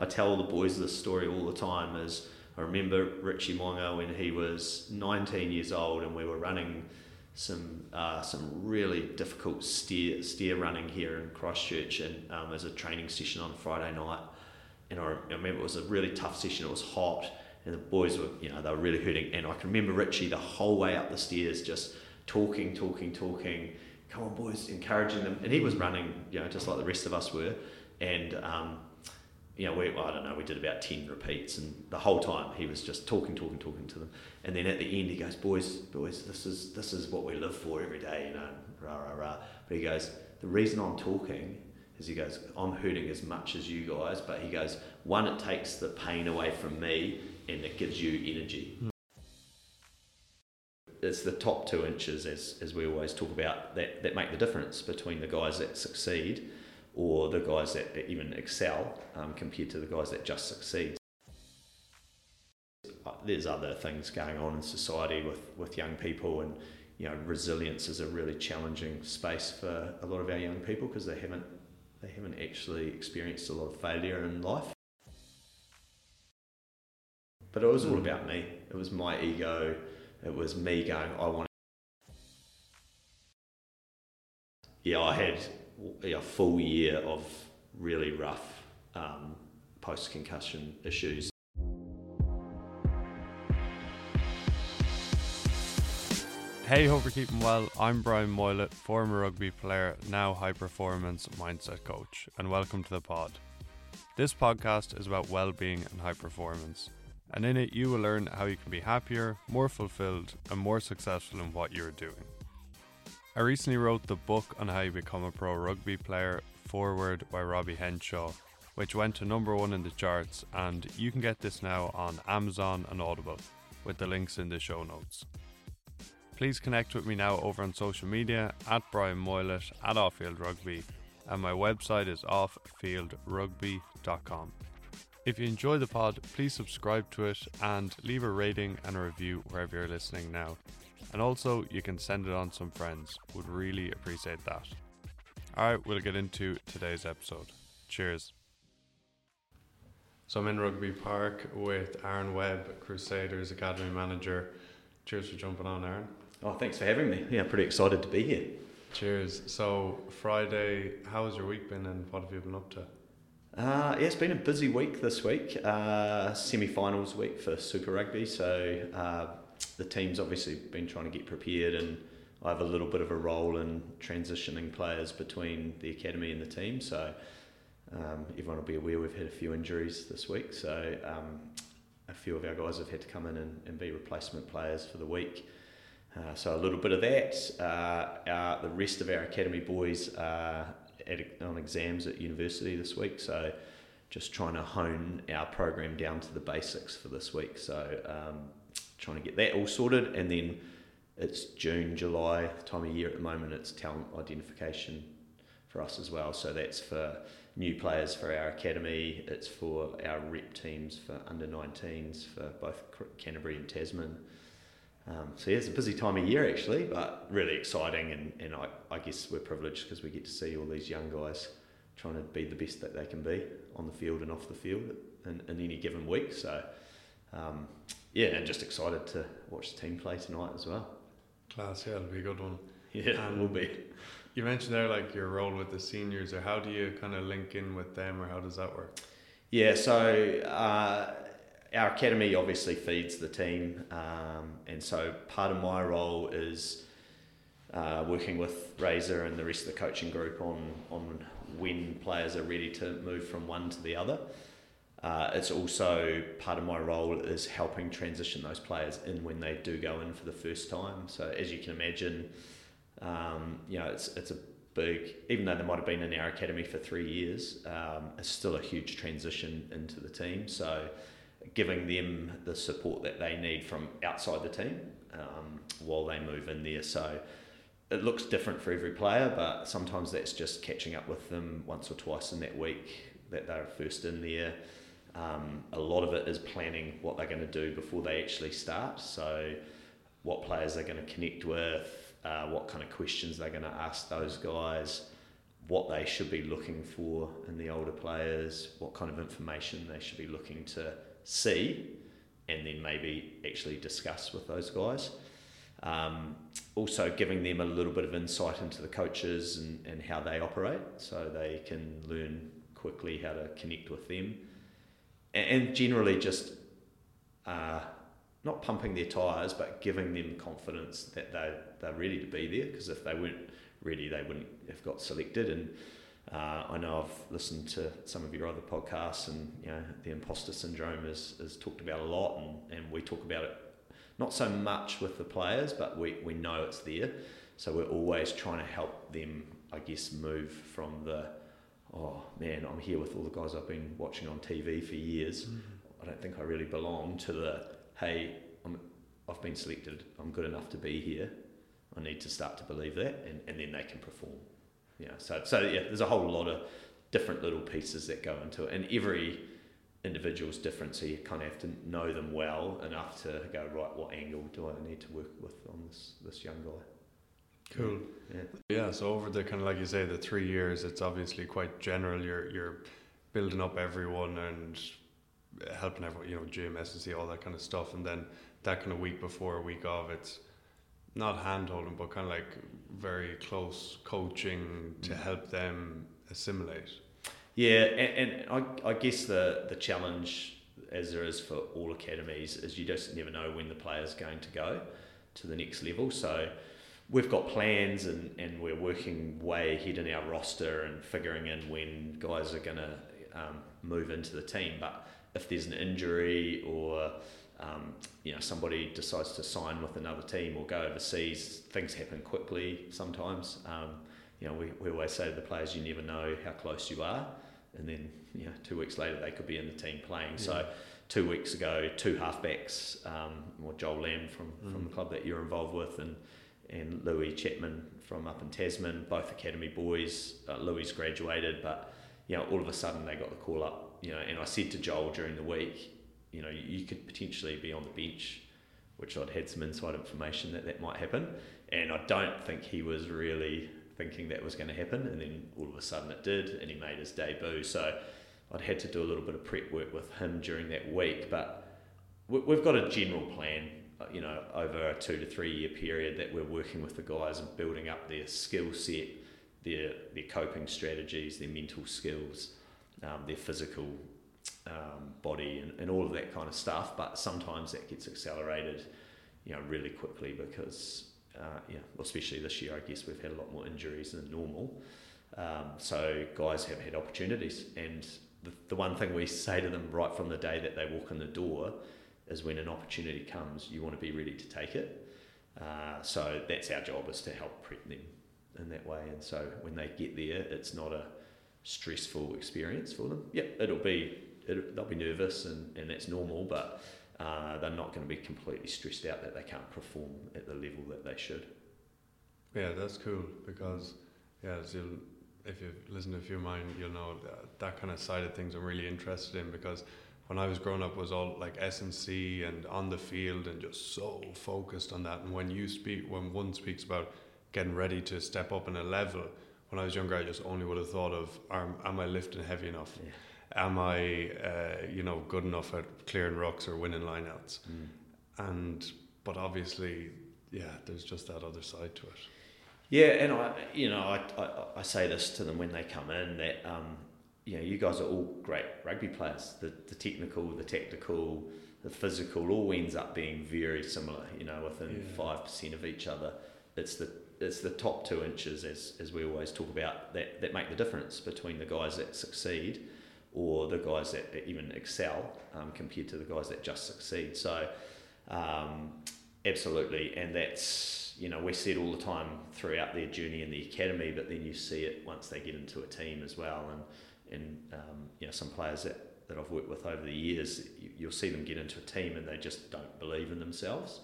I tell the boys this story all the time. Is I remember Richie Mo'unga when he was 19 years old, and we were running some uh, some really difficult steer steer running here in Christchurch, and um, as a training session on Friday night. And I, I remember it was a really tough session. It was hot, and the boys were you know they were really hurting. And I can remember Richie the whole way up the stairs just talking, talking, talking. Come on, boys, encouraging them. And he was running, you know, just like the rest of us were. And um, you know, we, I don't know, we did about 10 repeats, and the whole time he was just talking, talking, talking to them. And then at the end, he goes, Boys, boys, this is, this is what we live for every day, you know, rah, rah, rah. But he goes, The reason I'm talking is he goes, I'm hurting as much as you guys, but he goes, One, it takes the pain away from me, and it gives you energy. Mm. It's the top two inches, as, as we always talk about, that, that make the difference between the guys that succeed or the guys that even excel um, compared to the guys that just succeed. Uh, there's other things going on in society with, with young people, and you know, resilience is a really challenging space for a lot of our young people because they haven't they haven't actually experienced a lot of failure in life. But it was all hmm. about me. It was my ego. It was me going, I want. Yeah, I had a full year of really rough um, post concussion issues. Hey, hope you're keeping well. I'm Brian Moylett, former rugby player, now high performance mindset coach, and welcome to the pod. This podcast is about well being and high performance, and in it, you will learn how you can be happier, more fulfilled, and more successful in what you're doing. I recently wrote the book on how you become a pro rugby player, Forward by Robbie Henshaw, which went to number one in the charts, and you can get this now on Amazon and Audible, with the links in the show notes. Please connect with me now over on social media at Brian Moylett at Offfield Rugby, and my website is offfieldrugby.com. If you enjoy the pod, please subscribe to it and leave a rating and a review wherever you're listening now. And also, you can send it on some friends. Would really appreciate that. Alright, we'll get into today's episode. Cheers. So I'm in Rugby Park with Aaron Webb, Crusaders Academy Manager. Cheers for jumping on, Aaron. Oh, thanks for having me. Yeah, pretty excited to be here. Cheers. So Friday, how has your week been, and what have you been up to? Uh, yeah, it's been a busy week this week. Uh, semi-finals week for Super Rugby, so uh, the team's obviously been trying to get prepared, and I have a little bit of a role in transitioning players between the academy and the team. So um, everyone will be aware we've had a few injuries this week, so um, a few of our guys have had to come in and, and be replacement players for the week. Uh, so a little bit of that. Uh, the rest of our academy boys are at, on exams at university this week, so just trying to hone our program down to the basics for this week. So um, trying to get that all sorted, and then it's June, July time of year at the moment. It's talent identification for us as well. So that's for new players for our academy. It's for our rep teams for under 19s for both Canterbury and Tasman. Um, so yeah, it's a busy time of year actually, but really exciting, and, and I, I guess we're privileged because we get to see all these young guys trying to be the best that they can be on the field and off the field in, in any given week. So um, yeah, and just excited to watch the team play tonight as well. Class, yeah, it'll be a good one. Yeah, it will be. You mentioned there like your role with the seniors, or how do you kind of link in with them, or how does that work? Yeah, so uh, our academy obviously feeds the team, um, and so part of my role is uh, working with Razor and the rest of the coaching group on on when players are ready to move from one to the other. Uh, it's also part of my role is helping transition those players in when they do go in for the first time. So as you can imagine, um, you know it's it's a big even though they might have been in our academy for three years, um, it's still a huge transition into the team. So giving them the support that they need from outside the team um, while they move in there. So it looks different for every player, but sometimes that's just catching up with them once or twice in that week that they're first in there. Um, a lot of it is planning what they're going to do before they actually start. So, what players they're going to connect with, uh, what kind of questions they're going to ask those guys, what they should be looking for in the older players, what kind of information they should be looking to see, and then maybe actually discuss with those guys. Um, also, giving them a little bit of insight into the coaches and, and how they operate so they can learn quickly how to connect with them. And, generally, just uh, not pumping their tyres, but giving them confidence that they're, they're ready to be there because if they weren't ready, they wouldn't have got selected. And uh, I know I've listened to some of your other podcasts, and you know the imposter syndrome is, is talked about a lot, and, and we talk about it not so much with the players, but we, we know it's there. So we're always trying to help them, I guess, move from the, oh man, I'm here with all the guys I've been watching on TV for years. Mm-hmm. I don't think I really belong to the, hey, I'm, I've been selected, I'm good enough to be here. I need to start to believe that, and, and then they can perform. Yeah, so, so yeah, there's a whole lot of different little pieces that go into it, and every individual's different, so you kind of have to know them well enough to go right. What angle do I need to work with on this this young guy? Cool. Yeah. Yeah. So over the kind of like you say, the three years, it's obviously quite general. You're you're building up everyone and helping everyone. You know, gym, S&C, all that kind of stuff, and then that kind of week before, week of, it's not hand holding, but kind of like very close coaching to mm. help them assimilate. Yeah, and, and I, I guess the the challenge, as there is for all academies, is you just never know when the player's going to go to the next level. So we've got plans and, and we're working way ahead in our roster and figuring in when guys are going to um, move into the team. But if there's an injury or um, you know somebody decides to sign with another team or go overseas, things happen quickly sometimes. Um, you know, we, we always say to the players, you never know how close you are. And then, you know, two weeks later, they could be in the team playing. Yeah. So, two weeks ago, two halfbacks, um, or Joel Lamb from, mm. from the club that you're involved with, and, and Louis Chapman from up in Tasman, both academy boys. Uh, Louis graduated, but, you know, all of a sudden they got the call up, you know, and I said to Joel during the week, you know, you could potentially be on the bench, which I'd had some inside information that that might happen. And I don't think he was really thinking that was going to happen, and then all of a sudden it did, and he made his debut. So I'd had to do a little bit of prep work with him during that week, but we've got a general plan, you know, over a two to three year period that we're working with the guys and building up their skill set, their their coping strategies, their mental skills, um, their physical um, body, and, and all of that kind of stuff. But sometimes that gets accelerated, you know, really quickly because uh, yeah, well, especially this year, I guess we've had a lot more injuries than normal. Um, so guys have had opportunities, and the, the one thing we say to them right from the day that they walk in the door is when an opportunity comes, you want to be ready to take it. Uh, so that's our job is to help prep them in that way. And so when they get there, it's not a stressful experience for them. Yep, it'll be it'll, they'll be nervous and, and that's normal, but uh, they're not going to be completely stressed out that they can't perform at the level that they should. Yeah, that's cool because yeah, if you listen to a few of mine, you'll know that, that kind of side of things I'm really interested in because when I was growing up was all like S and C and on the field and just so focused on that. And when you speak, when one speaks about getting ready to step up in a level, when I was younger, I just only would have thought of, am, am I lifting heavy enough? Yeah am I, uh, you know, good enough at clearing rocks or winning lineouts? Mm. And but obviously, yeah, there's just that other side to it. Yeah, and I, you know, I, I, I say this to them when they come in that, um, you know, you guys are all great rugby players. The the technical, the tactical, the physical, all ends up being very similar. You know, within five yeah. percent of each other. It's the it's the top two inches, as, as we always talk about, that, that make the difference between the guys that succeed or the guys that even excel um, compared to the guys that just succeed. So, um, absolutely, and that's you know we see it all the time throughout their journey in the academy, but then you see it once they get into a team as well, and and um, you know some players that. That I've worked with over the years, you'll see them get into a team and they just don't believe in themselves.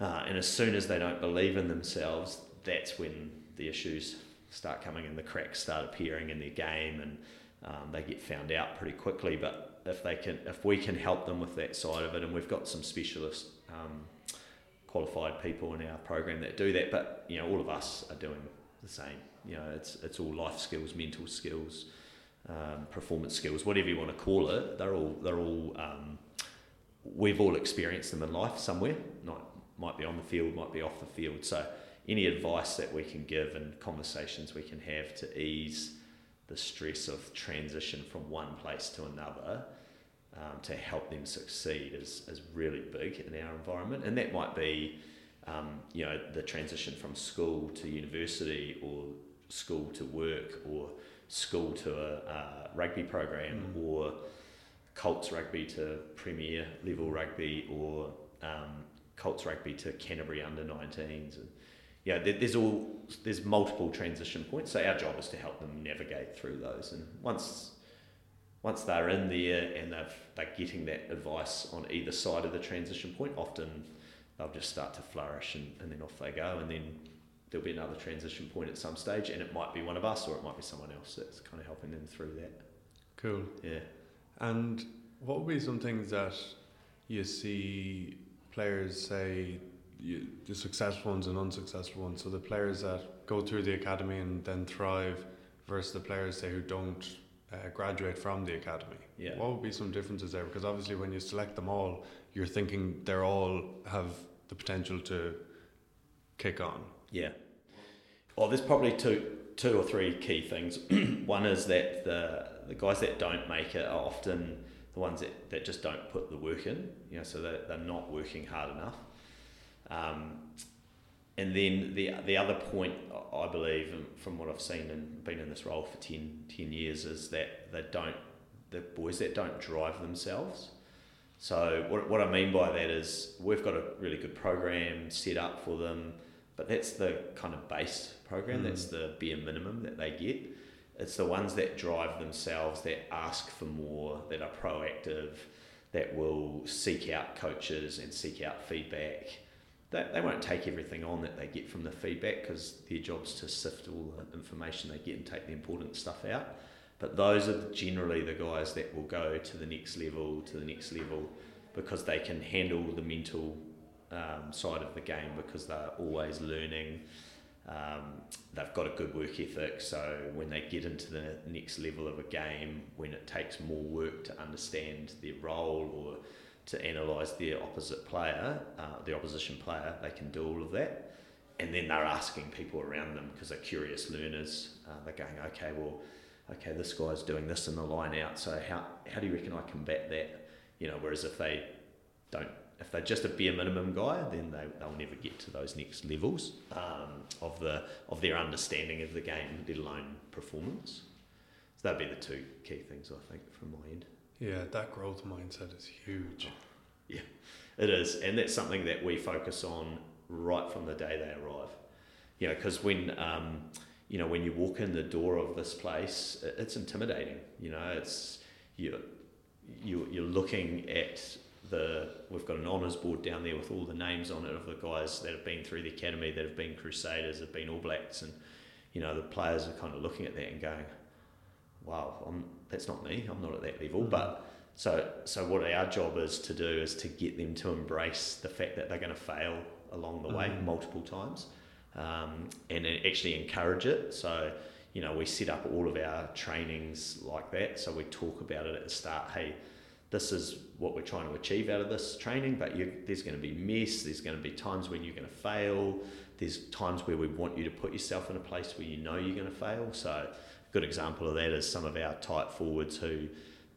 Uh, and as soon as they don't believe in themselves, that's when the issues start coming and the cracks start appearing in their game and um, they get found out pretty quickly. But if they can, if we can help them with that side of it, and we've got some specialist um, qualified people in our program that do that, but you know, all of us are doing the same. You know, it's it's all life skills, mental skills, um, performance skills, whatever you want to call it. They're all they're all um, we've all experienced them in life somewhere. Not might be on the field, might be off the field. So any advice that we can give and conversations we can have to ease the stress of transition from one place to another um, to help them succeed is, is really big in our environment. And that might be, um, you know, the transition from school to university or school to work or school to a, a rugby program mm. or Colts rugby to Premier level rugby or um, Colts rugby to Canterbury under 19s. And, yeah, there's all there's multiple transition points. So our job is to help them navigate through those. And once once they're in there and they've they're getting that advice on either side of the transition point, often they'll just start to flourish and, and then off they go. And then there'll be another transition point at some stage, and it might be one of us or it might be someone else that's kind of helping them through that. Cool. Yeah. And what would be some things that you see players say you, the successful ones and unsuccessful ones. So the players that go through the academy and then thrive versus the players say who don't uh, graduate from the academy. Yeah. What would be some differences there? Because obviously when you select them all, you're thinking they're all have the potential to kick on. Yeah. Well, there's probably two two or three key things. One is that the the guys that don't make it are often the ones that, that just don't put the work in, you know, so that they're not working hard enough. Um, and then the the other point I believe, from what I've seen and been in this role for 10, 10 years, is that they don't the boys that don't drive themselves. So what what I mean by that is we've got a really good program set up for them, but that's the kind of base program. Mm. That's the bare minimum that they get. It's the ones that drive themselves, that ask for more, that are proactive, that will seek out coaches and seek out feedback they, they won't take everything on that they get from the feedback because their job's to sift all the information they get and take the important stuff out. But those are generally the guys that will go to the next level, to the next level, because they can handle the mental um, side of the game because they're always learning. Um, they've got a good work ethic, so when they get into the next level of a game, when it takes more work to understand their role or to analyse the opposite player, uh, the opposition player. They can do all of that. And then they're asking people around them because they're curious learners. Uh, they're going, okay, well, okay, this guy's doing this in the line out. So how, how do you reckon I combat that? You know, whereas if they don't, if they're just a bare minimum guy, then they, they'll never get to those next levels um, of the of their understanding of the game, let alone performance. So that'd be the two key things I think from my end. Yeah, that growth mindset is huge. Yeah, it is, and that's something that we focus on right from the day they arrive. You know, because when um, you know when you walk in the door of this place, it's intimidating. You know, it's you you you're looking at the we've got an honours board down there with all the names on it of the guys that have been through the academy, that have been Crusaders, have been All Blacks, and you know the players are kind of looking at that and going, "Wow, I'm that's not me. I'm not at that level. But so so what our job is to do is to get them to embrace the fact that they're going to fail along the way mm. multiple times, um, and actually encourage it. So you know we set up all of our trainings like that. So we talk about it at the start. Hey. This is what we're trying to achieve out of this training, but you, there's going to be mess. There's going to be times when you're going to fail. There's times where we want you to put yourself in a place where you know you're going to fail. So, a good example of that is some of our tight forwards who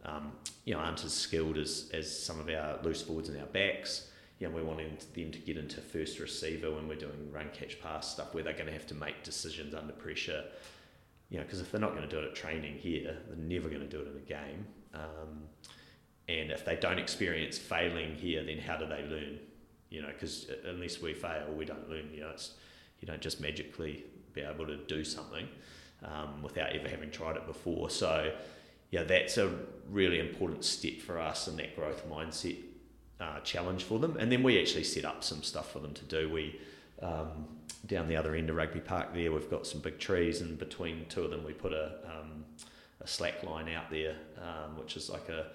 um, you know aren't as skilled as, as some of our loose forwards and our backs. You know, we're wanting them to get into first receiver when we're doing run catch pass stuff where they're going to have to make decisions under pressure. You know, because if they're not going to do it at training here, they're never going to do it in a game. Um, and if they don't experience failing here, then how do they learn? You know, because unless we fail, we don't learn. You know, it's, you don't just magically be able to do something um, without ever having tried it before. So, yeah, that's a really important step for us and that growth mindset uh, challenge for them. And then we actually set up some stuff for them to do. We um, down the other end of Rugby Park there, we've got some big trees, and between two of them, we put a um, a slack line out there, um, which is like a, a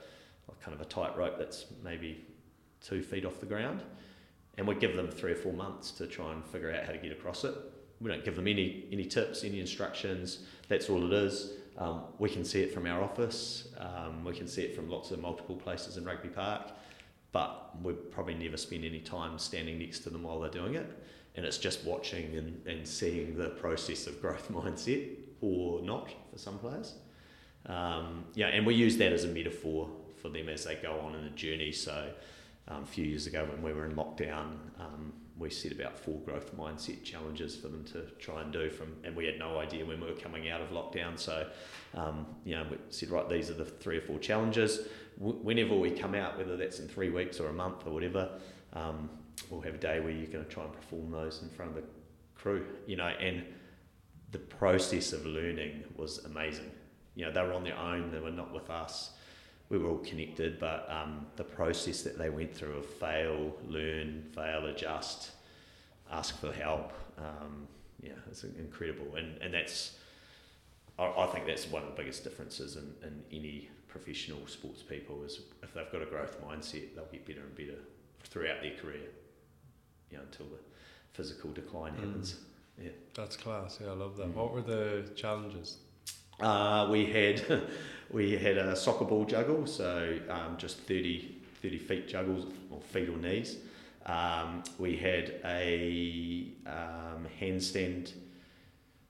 kind of a tightrope that's maybe two feet off the ground, and we give them three or four months to try and figure out how to get across it we don't give them any any tips, any instructions. That's all it is. Um, we can see it from our office. Um, we can see it from lots of multiple places in Rugby Park, but we probably never spend any time standing next to them while they're doing it. And it's just watching and, and seeing the process of growth mindset or not for some players. Um, yeah, and we use that as a metaphor for them as they go on in the journey. So um, a few years ago when we were in lockdown, um, we set about four growth mindset challenges for them to try and do from, and we had no idea when we were coming out of lockdown. So, um, you know, we said, right, these are the three or four challenges. W- whenever we come out, whether that's in three weeks or a month or whatever, um, we'll have a day where you're going to try and perform those in front of the crew, you know, and the process of learning was amazing. You know, they were on their own, they were not with us we were all connected, but um, the process that they went through of fail, learn, fail, adjust, ask for help, um, yeah, it's incredible. And, and that's, I, I think that's one of the biggest differences in, in any professional sports people is if they've got a growth mindset, they'll get better and better throughout their career, you know, until the physical decline mm. happens. Mm. Yeah. That's class. Yeah, I love that. Mm. What were the challenges? Uh, we had we had a soccer ball juggle, so um, just 30, 30 feet juggles or feet or knees. Um, we had a um, handstand.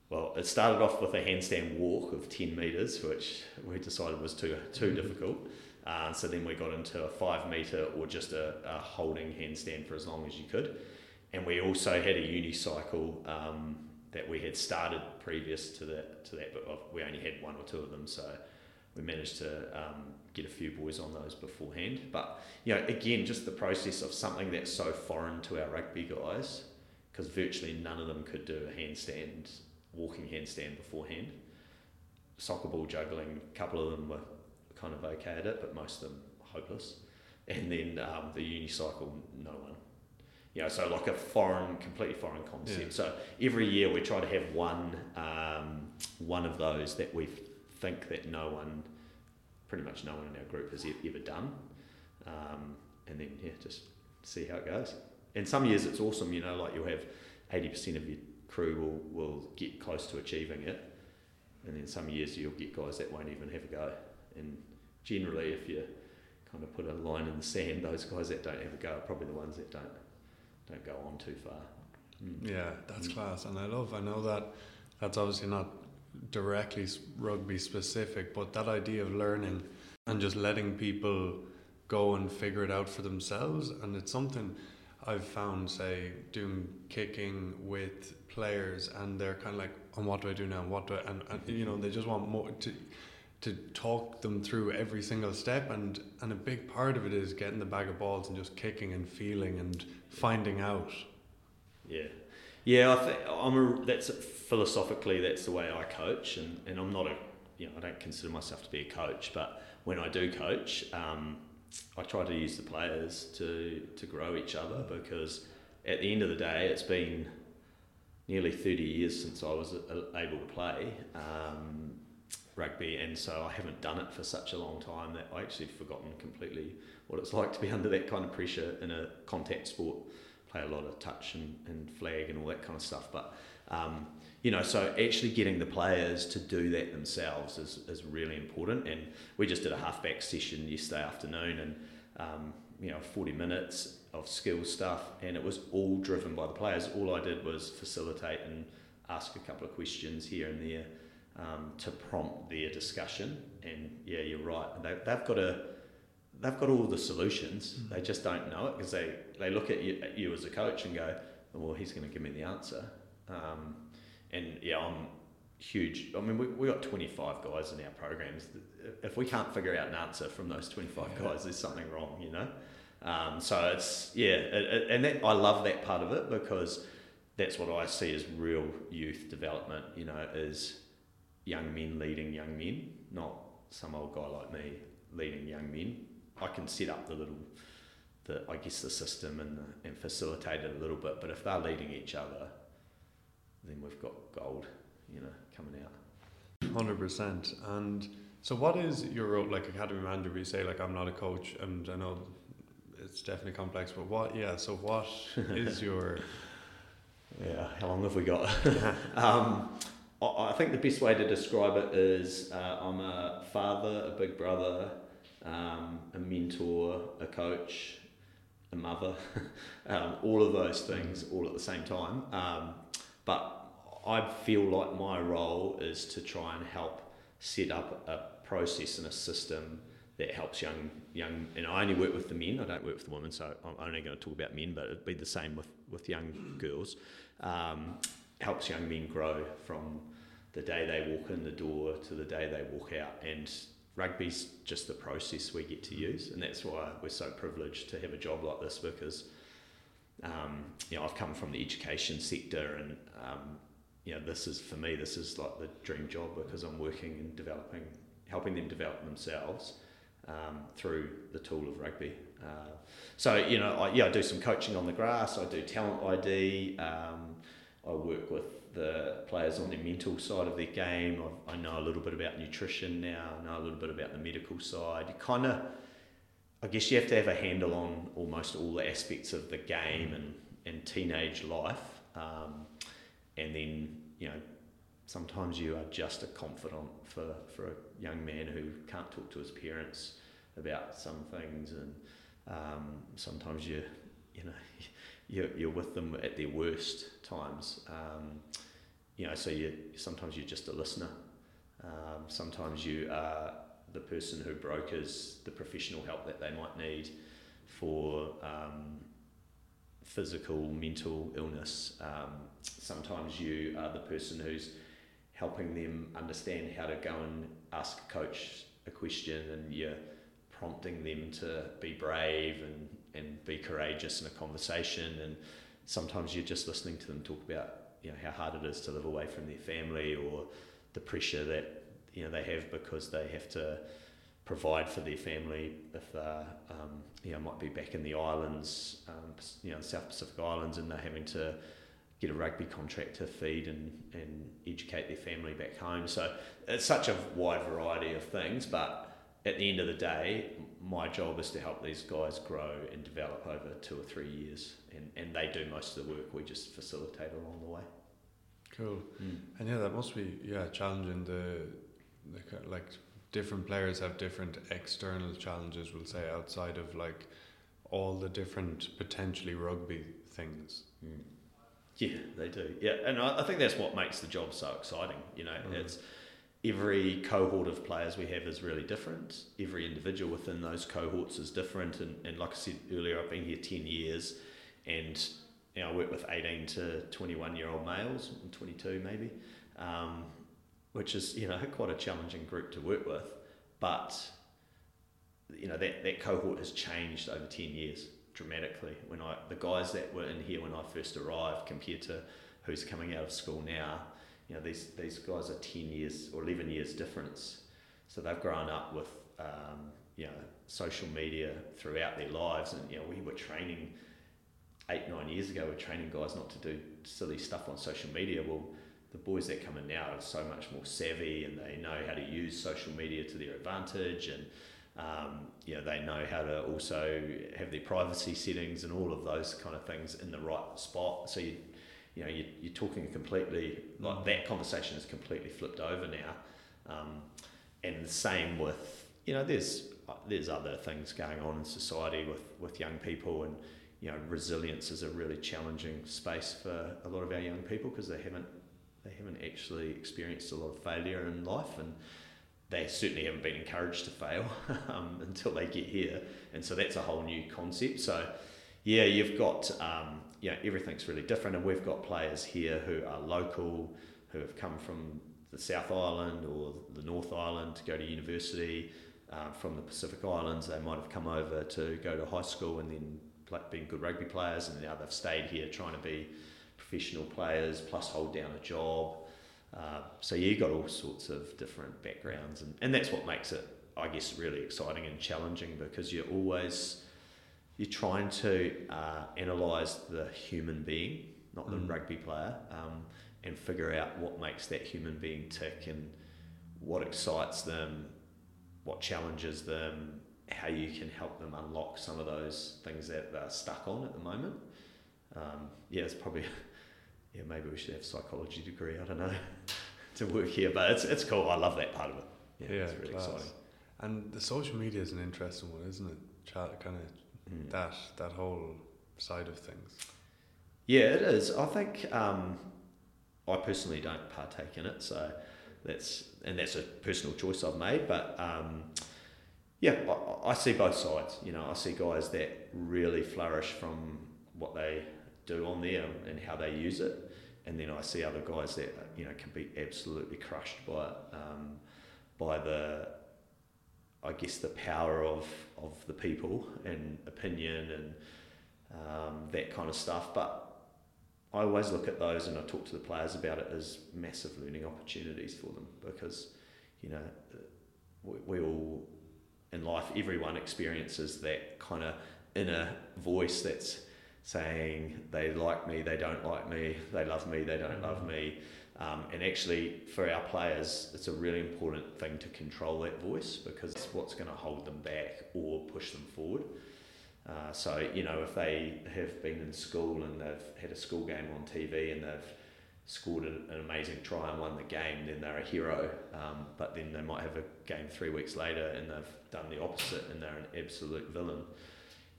Well, it started off with a handstand walk of ten meters, which we decided was too too mm-hmm. difficult. Uh, so then we got into a five meter or just a, a, holding handstand for as long as you could, and we also had a unicycle um, that we had started previous to that to that, but we only had one or two of them, so we managed to um, get a few boys on those beforehand. But you know, again, just the process of something that's so foreign to our rugby guys, because virtually none of them could do a handstand, walking handstand beforehand. Soccer ball juggling, a couple of them were kind of okay at it, but most of them hopeless. And then um, the unicycle, no one you know, so like a foreign, completely foreign concept. Yeah. So every year we try to have one, um, one of those that we think that no one, pretty much no one in our group has ever done, um, and then yeah, just see how it goes. And some years it's awesome, you know, like you'll have eighty percent of your crew will will get close to achieving it, and then some years you'll get guys that won't even have a go. And generally, if you kind of put a line in the sand, those guys that don't have a go are probably the ones that don't don't go on too far. Mm. Yeah, that's mm. class, and I love. I know that that's obviously not directly rugby specific, but that idea of learning and just letting people go and figure it out for themselves, and it's something I've found, say, doing kicking with players, and they're kind of like, "And what do I do now? What do I?" And, and you know, they just want more to to talk them through every single step and and a big part of it is getting the bag of balls and just kicking and feeling and finding out. Yeah. Yeah I think I'm a, that's philosophically that's the way I coach and, and I'm not a you know I don't consider myself to be a coach but when I do coach um, I try to use the players to to grow each other because at the end of the day it's been nearly 30 years since I was able to play. Um, rugby, and so I haven't done it for such a long time that I actually forgotten completely what it's like to be under that kind of pressure in a contact sport. Play a lot of touch and, and flag and all that kind of stuff, but um, you know, so actually getting the players to do that themselves is, is really important. And we just did a halfback session yesterday afternoon, and um, you know, 40 minutes of skill stuff, and it was all driven by the players. All I did was facilitate and ask a couple of questions here and there um, to prompt their discussion. And yeah, you're right. They, they've got a they've got all the solutions. Mm. They just don't know it because they, they look at you, at you as a coach and go, well, he's going to give me the answer. Um, and yeah, I'm huge. I mean, we, we got 25 guys in our programs. If we can't figure out an answer from those 25 yeah. guys, there's something wrong, you know? Um, so it's, yeah, it, it, and that, I love that part of it because that's what I see as real youth development, you know, is young men leading young men, not some old guy like me leading young men. I can set up the little, the I guess the system and the, and facilitate it a little bit. But if they're leading each other, then we've got gold, you know, coming out. Hundred percent. And so, what is your role, like academy manager? We say like I'm not a coach, and I know it's definitely complex. But what? Yeah. So, what is your Yeah, how long have we got? um, I, think the best way to describe it is uh, I'm a father, a big brother, um, a mentor, a coach, a mother, um, all of those things all at the same time. Um, but I feel like my role is to try and help set up a process and a system that helps young young and I only work with the men I don't work with the women so I'm only going to talk about men but it'd be the same with with young girls um, helps young men grow from the day they walk in the door to the day they walk out and rugby's just the process we get to use and that's why we're so privileged to have a job like this because um, you know I've come from the education sector and um, you know this is for me this is like the dream job because I'm working and developing helping them develop themselves um, through the tool of rugby. Uh, so you know, I, yeah, I do some coaching on the grass. I do talent ID. Um, I work with the players on the mental side of their game. I, I know a little bit about nutrition now. I know a little bit about the medical side. You kind of, I guess, you have to have a handle on almost all the aspects of the game and and teenage life. Um, and then you know sometimes you are just a confidant for, for a young man who can't talk to his parents about some things and um, sometimes you you know you're, you're with them at their worst times. Um, you know so you sometimes you're just a listener. Um, sometimes you are the person who brokers the professional help that they might need for um, physical mental illness. Um, sometimes you are the person who's helping them understand how to go and ask a coach a question and you're prompting them to be brave and, and be courageous in a conversation and sometimes you're just listening to them talk about you know how hard it is to live away from their family or the pressure that you know they have because they have to provide for their family if they um, you know might be back in the islands um, you know South Pacific Islands and they're having to get a rugby contract to feed and, and educate their family back home. So it's such a wide variety of things, but at the end of the day, my job is to help these guys grow and develop over two or three years, and, and they do most of the work. We just facilitate along the way. Cool. Mm. And yeah, that must be yeah challenging. The, the like different players have different external challenges. We'll say outside of like all the different potentially rugby things. Mm. Yeah, they do. Yeah, and I, I think that's what makes the job so exciting. You know, mm. it's every cohort of players we have is really different. Every individual within those cohorts is different. And, and like I said earlier, I've been here 10 years and you know, I work with 18 to 21 year old males, 22 maybe, um, which is, you know, quite a challenging group to work with. But, you know, that, that cohort has changed over 10 years dramatically. When I the guys that were in here when I first arrived compared to who's coming out of school now, you know these these guys are ten years or eleven years difference. So they've grown up with um, you know social media throughout their lives, and you know we were training eight nine years ago. We're training guys not to do silly stuff on social media. Well. The boys that come in now are so much more savvy and they know how to use social media to their advantage and um, you know, they know how to also have their privacy settings and all of those kind of things in the right spot. So you, you know, you, you're talking completely like that conversation is completely flipped over now, um, and the same with you know, there's there's other things going on in society with with young people and you know, resilience is a really challenging space for a lot of our young people because they haven't they haven't actually experienced a lot of failure in life and they certainly haven't been encouraged to fail um, until they get here, and so that's a whole new concept. So, yeah, you've got um, yeah everything's really different, and we've got players here who are local, who have come from the South Island or the North Island to go to university. Uh, from the Pacific Islands, they might have come over to go to high school and then play, being good rugby players, and now they've stayed here trying to be professional players plus hold down a job uh, so yeah, you got all sorts of different backgrounds, and, and that's what makes it, I guess, really exciting and challenging because you're always you're trying to uh, analyze the human being, not the mm. rugby player, um, and figure out what makes that human being tick and what excites them, what challenges them, how you can help them unlock some of those things that they're stuck on at the moment. Um, yeah, it's probably yeah, maybe we should have a psychology degree. I don't know to work here, but it's it's cool. I love that part of it. Yeah, Yeah, it's really class. exciting. And the social media is an interesting one, isn't it? Chat, kind of Mm. that that whole side of things. Yeah, it is. I think um, I personally don't partake in it, so that's and that's a personal choice I've made. But um, yeah, I, I see both sides. You know, I see guys that really flourish from what they do on there and how they use it, and then I see other guys that you know can be absolutely crushed by it, um, by the I guess the power of of the people and opinion and um, that kind of stuff. But I always look at those and I talk to the players about it as massive learning opportunities for them because, you know, we, we all in life, everyone experiences that kind of inner voice that's saying they like me, they don't like me, they love me, they don't love me. Um, and actually, for our players, it's a really important thing to control that voice because it's what's going to hold them back or push them forward. Uh, so, you know, if they have been in school and they've had a school game on TV and they've scored an, an amazing try and won the game, then they're a hero. Um, but then they might have a game three weeks later and they've done the opposite and they're an absolute villain.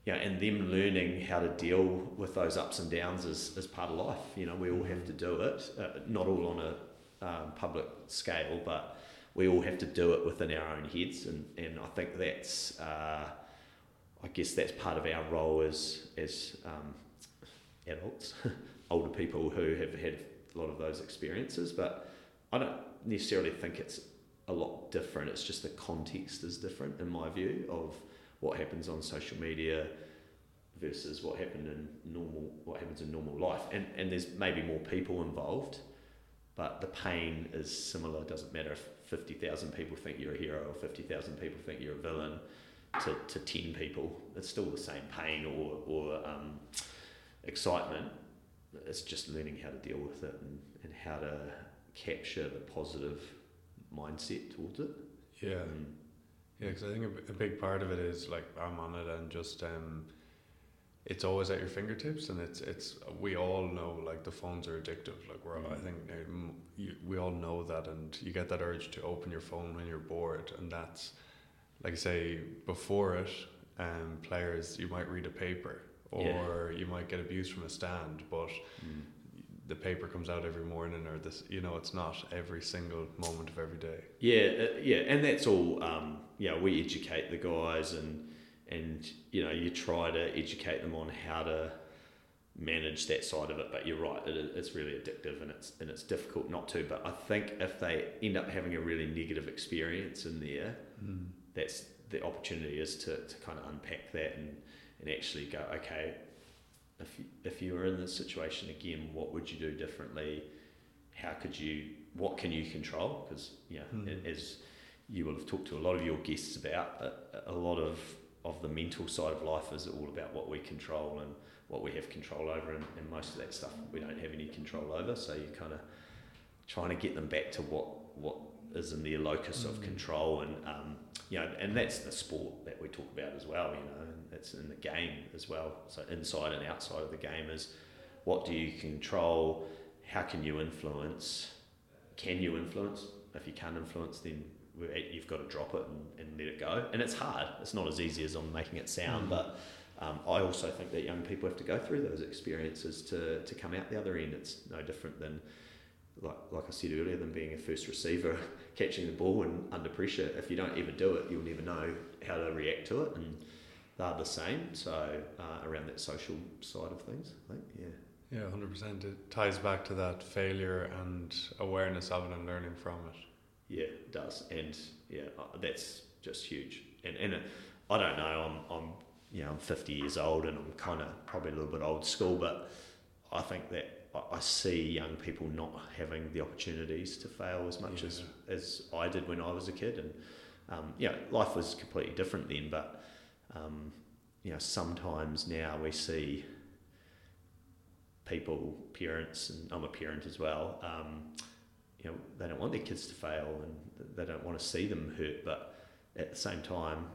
You know, and them learning how to deal with those ups and downs is, is part of life. You know, we all have to do it, uh, not all on a um, public scale, but we all have to do it within our own heads. And, and I think that's, uh, I guess that's part of our role as, as um, adults, older people who have had a lot of those experiences. But I don't necessarily think it's a lot different. It's just the context is different, in my view, of what happens on social media versus what happened in normal what happens in normal life. And and there's maybe more people involved but the pain is similar. It doesn't matter if 50,000 people think you're a hero or 50,000 people think you're a villain to, to 10 people. It's still the same pain or, or um, excitement. It's just learning how to deal with it and, and how to capture the positive mindset towards it. Yeah, Mm. Yeah. Because I think a big part of it is like I'm on it and just um, it's always at your fingertips, and it's it's we all know like the phones are addictive. Like we're all, I Mm. think um, you, we all know that, and you get that urge to open your phone when you're bored, and that's like I say before it. Um, players, you might read a paper or you might get abused from a stand, but Mm. The paper comes out every morning, or this, you know, it's not every single moment of every day. Yeah, uh, yeah, and that's all. Um, yeah, we educate the guys, and and you know, you try to educate them on how to manage that side of it. But you're right, it, it's really addictive, and it's and it's difficult not to. But I think if they end up having a really negative experience in there, Mm. that's the opportunity is to, to kind of unpack that and, and actually go, okay, if you, if you were in this situation again, what would you do differently? How could you, what can you control? Because, you know, Hmm. as you will have talked to a lot of your guests about, a, a lot of, of the mental side of life is all about what we control and what we have control over, and, and most of that stuff we don't have any control over. So you're kind of trying to get them back to what, what is in their locus of Mm. control and um, you know and that's the sport that we talk about as well you know it's in the game as well so inside and outside of the game is what do you control? How can you influence? Can you influence? If you can't influence then you've got to drop it and, and let it go. And it's hard. It's not as easy as I'm making it sound Mm. but um, I also think that young people have to go through those experiences to, to come out the other end. It's no different than like, like I said earlier, than being a first receiver, catching the ball and under pressure. If you don't ever do it, you'll never know how to react to it, and they're the same. So uh, around that social side of things, I think, yeah, Yeah, hundred percent. It ties back to that failure and awareness of it and learning from it. yeah, it does, and yeah, uh, that's just huge. And and uh, I don't know, I'm I'm you know I'm 50 years old and I'm kind of probably a little bit old school, but I think that I- see young people not having the opportunities to fail as much as as I did when I was a kid, and um, yeah, life was completely different then. But um, you know, sometimes now we see people, parents, and I'm a parent as well. Um, you know, they don't want their kids to fail, and they don't want to see them hurt. But at the same time,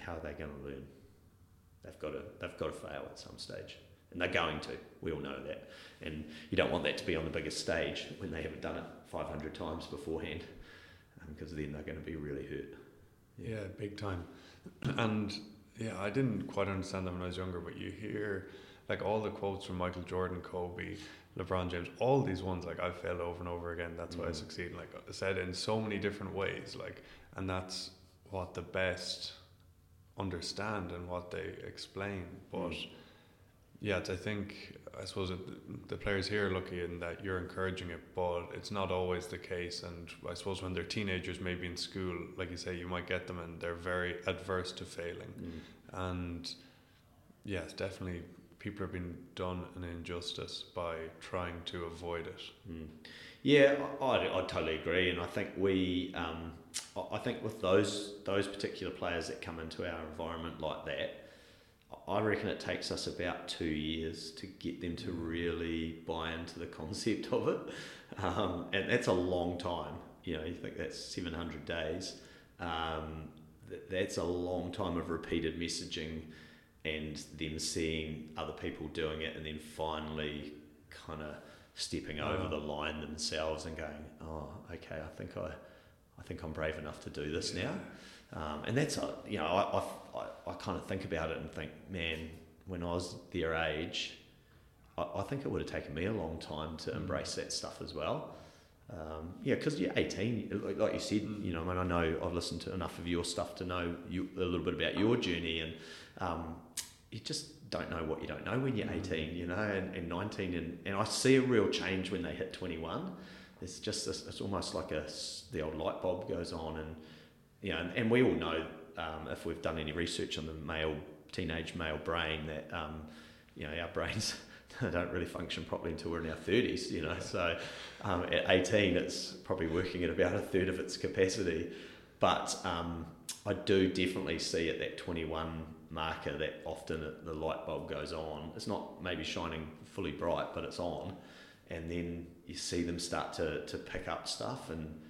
how are they going to learn? They've got to they've got to fail at some stage, and they're going to. We all know that, and you don't want that to be on the biggest stage when they haven't done it 500 times beforehand, because um, then they're going to be really hurt. Yeah, yeah big time. and yeah, I didn't quite understand them when I was younger, but you hear like all the quotes from Michael Jordan, Kobe, LeBron James, all these ones like I've failed over and over again. That's why I mm. succeed. Like I said in so many different ways. Like, and that's what the best understand and what they explain. But mm. yeah, I think I suppose it, the players here are lucky in that you're encouraging it, but it's not always the case. And I suppose when they're teenagers, maybe in school, like you say, you might get them and they're very adverse to failing. Mm. And yes, definitely people are being done an injustice by trying to avoid it. Mm. Yeah, I, I, I, totally agree, and I think we, um, I think with those those particular players that come into our environment like that, I reckon it takes us about two years to get them to hmm. really buy into the concept of it, um, and that's a long time. You know, you think that's seven hundred days. Um, that's a long time of repeated messaging and them seeing other people doing it and then finally kind of stepping over the line themselves and going, oh, okay, I think I, I think I'm brave enough to do this yeah. now. Um, and that's, a, you know, I, I, I, kind of think about it and think, man, when I was their age, I, I think it would have taken me a long time to mm. embrace that stuff as well. Um, yeah, because you're 18, like you said, mm. you know, I mean, I know I've listened to enough of your stuff to know you a little bit about your journey, and um, you just don't know what you don't know when you're mm. 18, you know, and, and 19. And, and I see a real change when they hit 21. It's just, this, it's almost like a, the old light bulb goes on. And, you know, and, and we all know um, if we've done any research on the male, teenage male brain, that, um, you know, our brains don't really function properly until we're in our 30s, you know. So um, at 18, it's probably working at about a third of its capacity. But um, I do definitely see at that 21 marker that often the light bulb goes on. It's not maybe shining fully bright, but it's on. And then you see them start to, to pick up stuff. And,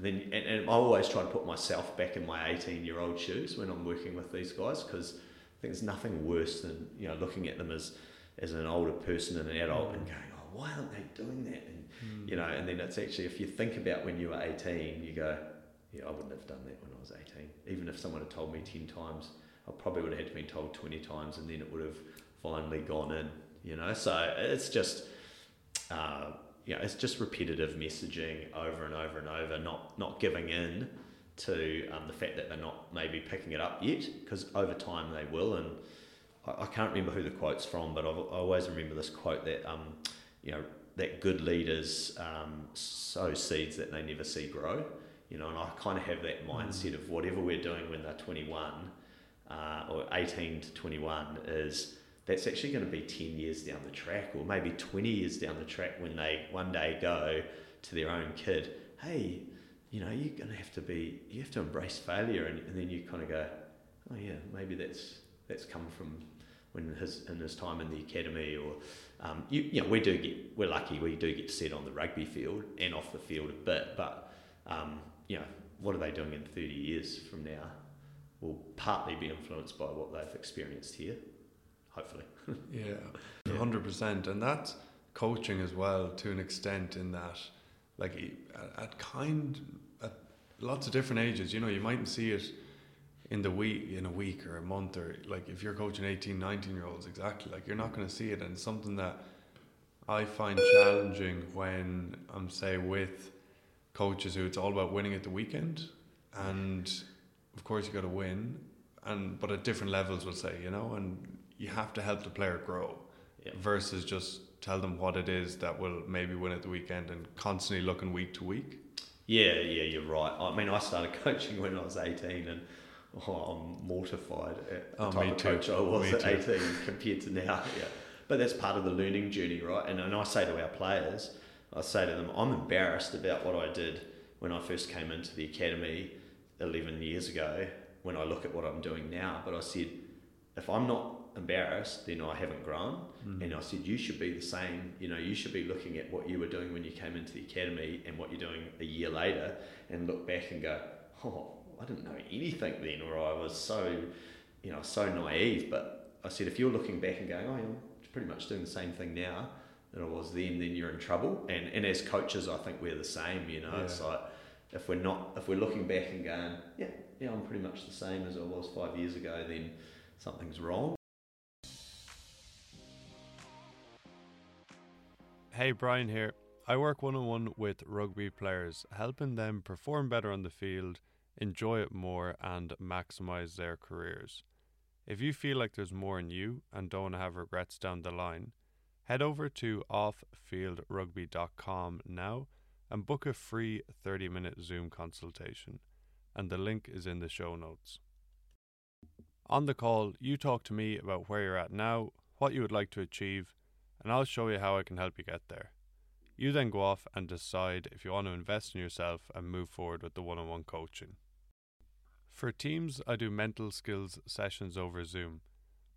and then and, and I always try to put myself back in my 18 year old shoes when I'm working with these guys because I think there's nothing worse than you know looking at them as, as an older person and an adult mm. and going, oh, why aren't they doing that? And, mm. you know, and then it's actually, if you think about when you were 18, you go, yeah, I wouldn't have done that when I was 18. Even if someone had told me 10 times, I probably would have had to be told 20 times and then it would have finally gone in, you know. So it's just, uh, you know, it's just repetitive messaging over and over and over, not, not giving in to um, the fact that they're not maybe picking it up yet, because over time they will. And I, I, can't remember who the quote's from, but I've, i always remember this quote that, um, you know, that good leaders um, sow seeds that they never see grow. You know, and I kind of have that mindset of whatever we're doing when they're 21, uh, or 18 to 21 is that's actually going to be 10 years down the track or maybe 20 years down the track when they one day go to their own kid hey you know you're going to have to be you have to embrace failure and, and then you kind of go oh yeah maybe that's that's come from when his in his time in the academy or um, you, you know we do get we're lucky we do get to sit on the rugby field and off the field a bit but um, you know what are they doing in 30 years from now will partly be influenced by what they've experienced here, hopefully. yeah, hundred percent, and that's coaching as well to an extent. In that, like at kind at lots of different ages, you know, you mightn't see it in the week in a week or a month or like if you're coaching 18 19 year olds exactly like you're not going to see it and something that i find challenging when i'm say with coaches who it's all about winning at the weekend and of course you got to win, and but at different levels, we'll say, you know, and you have to help the player grow yeah. versus just tell them what it is that will maybe win at the weekend and constantly looking week to week. Yeah, yeah, you're right. I mean, I started coaching when I was 18 and oh, I'm mortified at the oh, type of too. coach I was me at too. 18 compared to now. Yeah. But that's part of the learning journey, right? And, and I say to our players, I say to them, I'm embarrassed about what I did when I first came into the academy 11 years ago when I look at what I'm doing now. But I said, if I'm not embarrassed, then I haven't grown. Mm. And I said, you should be the same. You know, you should be looking at what you were doing when you came into the academy and what you're doing a year later and look back and go, oh, I didn't know anything then, or I was so, you know, so naive. But I said, if you're looking back and going, oh, I'm pretty much doing the same thing now that I was then, then you're in trouble. And and as coaches, I think we're the same. You know, yeah. it's like if we're not if we're looking back and going, yeah, yeah, I'm pretty much the same as I was five years ago, then something's wrong. Hey, Brian here. I work one on one with rugby players, helping them perform better on the field, enjoy it more, and maximize their careers. If you feel like there's more in you and don't have regrets down the line, head over to offfieldrugby.com now and book a free 30 minute Zoom consultation. And the link is in the show notes. On the call, you talk to me about where you're at now, what you would like to achieve, and I'll show you how I can help you get there. You then go off and decide if you want to invest in yourself and move forward with the one on one coaching. For teams, I do mental skills sessions over Zoom.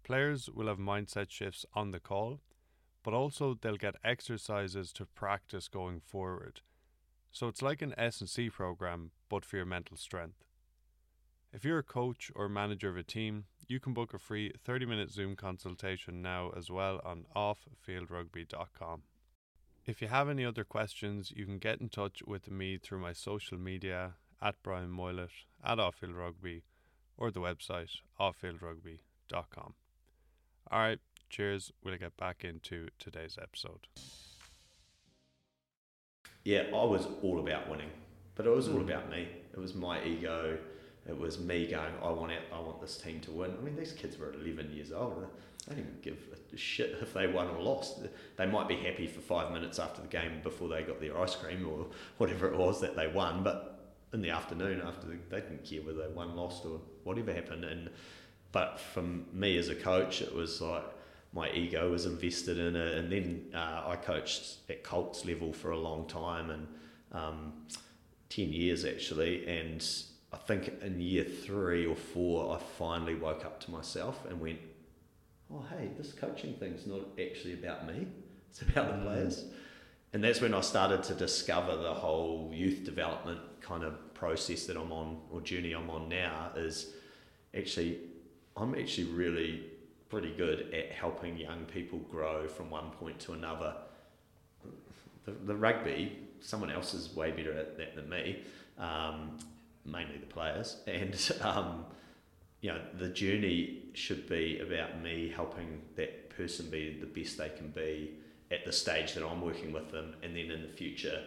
Players will have mindset shifts on the call, but also they'll get exercises to practice going forward. So it's like an S&C program but for your mental strength. If you're a coach or manager of a team, you can book a free 30-minute Zoom consultation now as well on offfieldrugby.com. If you have any other questions, you can get in touch with me through my social media at Brian Moylett, at Offfield Rugby, or the website offfieldrugby.com. All right, cheers. We'll get back into today's episode. Yeah, I was all about winning, but it was all about me. It was my ego. It was me going, I want it. I want this team to win. I mean, these kids were 11 years old. They didn't give a shit if they won or lost. They might be happy for five minutes after the game before they got their ice cream or whatever it was that they won, but in the afternoon after the, they didn't care whether they won, lost, or whatever happened. And but from me as a coach, it was like my ego was invested in it. And then uh, I coached at Colts level for a long time and um, ten years actually. And I think in year three or four, I finally woke up to myself and went, "Oh, hey, this coaching thing's not actually about me. It's about the mm. players." And that's when I started to discover the whole youth development kind of process that I'm on or journey I'm on now is actually I'm actually really pretty good at helping young people grow from one point to another. The, the rugby, someone else is way better at that than me, um, mainly the players, and um, you know the journey should be about me helping that person be the best they can be at the stage that I'm working with them, and then in the future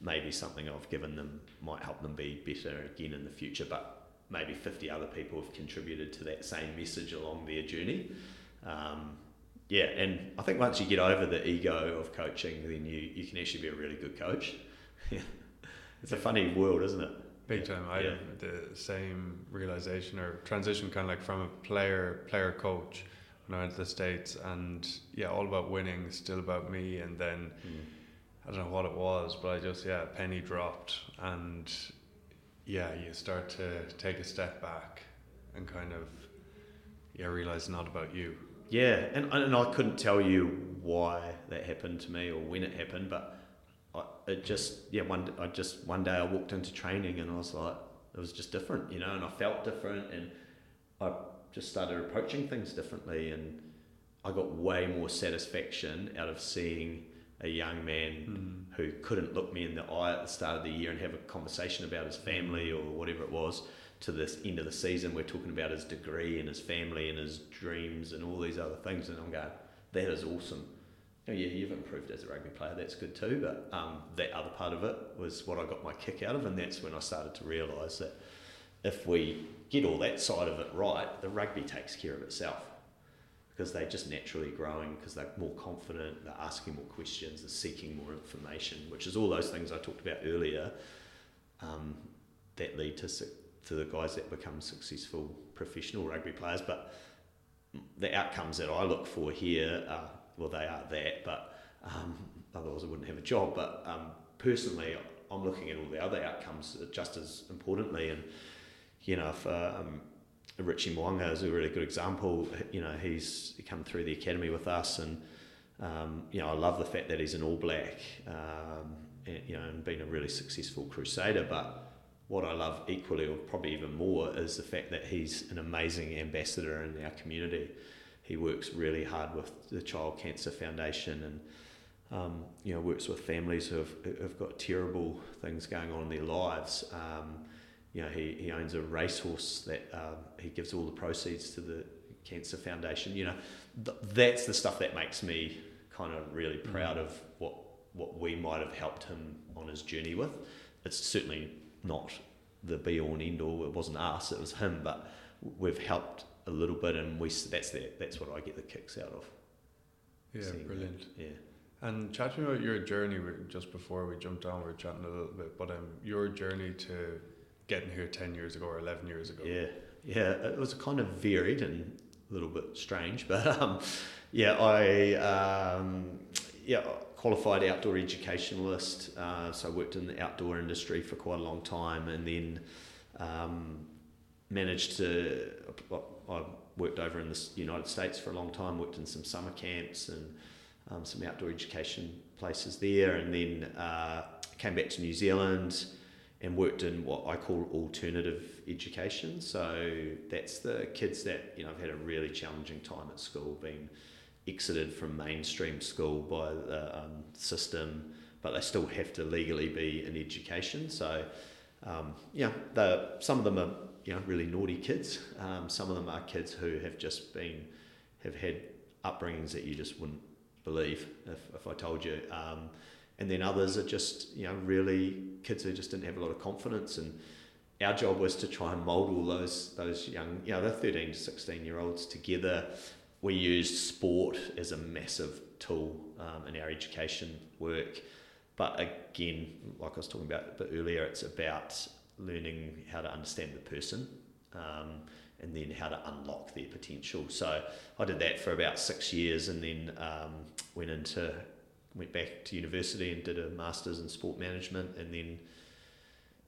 maybe something I've given them might help them be better again in the future, but maybe 50 other people have contributed to that same message along their journey. Um, yeah, and I think once you get over the ego of coaching, then you, you can actually be a really good coach. it's a funny world, isn't it? Big time. I yeah. had the same realization or transition, kind of like from a player player coach when I went to the states, and yeah, all about winning, still about me, and then. Mm I don't know what it was, but I just yeah, penny dropped, and yeah, you start to take a step back and kind of yeah realize not about you. Yeah, and and I couldn't tell you why that happened to me or when it happened, but it just yeah one I just one day I walked into training and I was like it was just different, you know, and I felt different and I just started approaching things differently and I got way more satisfaction out of seeing a young man mm. who couldn't look me in the eye at the start of the year and have a conversation about his family or whatever it was to this end of the season. We're talking about his degree and his family and his dreams and all these other things. And I'm going that is awesome oh, yeah you've improved as a rugby player that's good too but um, that other part of it was what I got my kick out of and that's when I started to realise that if we get all that side of it right the rugby takes care of itself because they're just naturally growing because they're more confident, they're asking more questions, they're seeking more information, which is all those things I talked about earlier um, that lead to, to the guys that become successful professional rugby players. But the outcomes that I look for here, are, well, they are that, but um, otherwise I wouldn't have a job. But um, personally, I'm looking at all the other outcomes just as importantly. And, you know, if um, Richie Mo'unga is a really good example. You know, he's come through the academy with us, and um, you know, I love the fact that he's an All Black, um, and, you know, and been a really successful Crusader. But what I love equally, or probably even more, is the fact that he's an amazing ambassador in our community. He works really hard with the Child Cancer Foundation and um, you know works with families who have, have got terrible things going on in their lives. Um, you know, he, he owns a racehorse that um, he gives all the proceeds to the Cancer Foundation. You know, th- that's the stuff that makes me kind of really proud mm. of what what we might have helped him on his journey with. It's certainly not the be all and end all. It wasn't us; it was him. But we've helped a little bit, and we that's that's what I get the kicks out of. Yeah, brilliant. That. Yeah. And chat to me about your journey. Just before we jumped on, we were chatting a little bit, but um, your journey to getting here ten years ago or eleven years ago. Yeah, yeah, it was kind of varied and a little bit strange, but um, yeah, I um, yeah qualified outdoor educationalist. Uh, so I worked in the outdoor industry for quite a long time, and then um, managed to. I worked over in the United States for a long time. Worked in some summer camps and um, some outdoor education places there, and then uh, came back to New Zealand and worked in what I call alternative education. So that's the kids that you know I've had a really challenging time at school, being exited from mainstream school by the um, system, but they still have to legally be in education. So um, yeah, some of them are you know really naughty kids. Um, some of them are kids who have just been have had upbringings that you just wouldn't believe if, if I told you. Um, and then others are just you know really kids who just didn't have a lot of confidence and our job was to try and mold all those those young you know the 13 to 16 year olds together we used sport as a massive tool um, in our education work but again like I was talking about a bit earlier it's about learning how to understand the person um, and then how to unlock their potential. So I did that for about six years and then um, went into went back to university and did a master's in sport management and then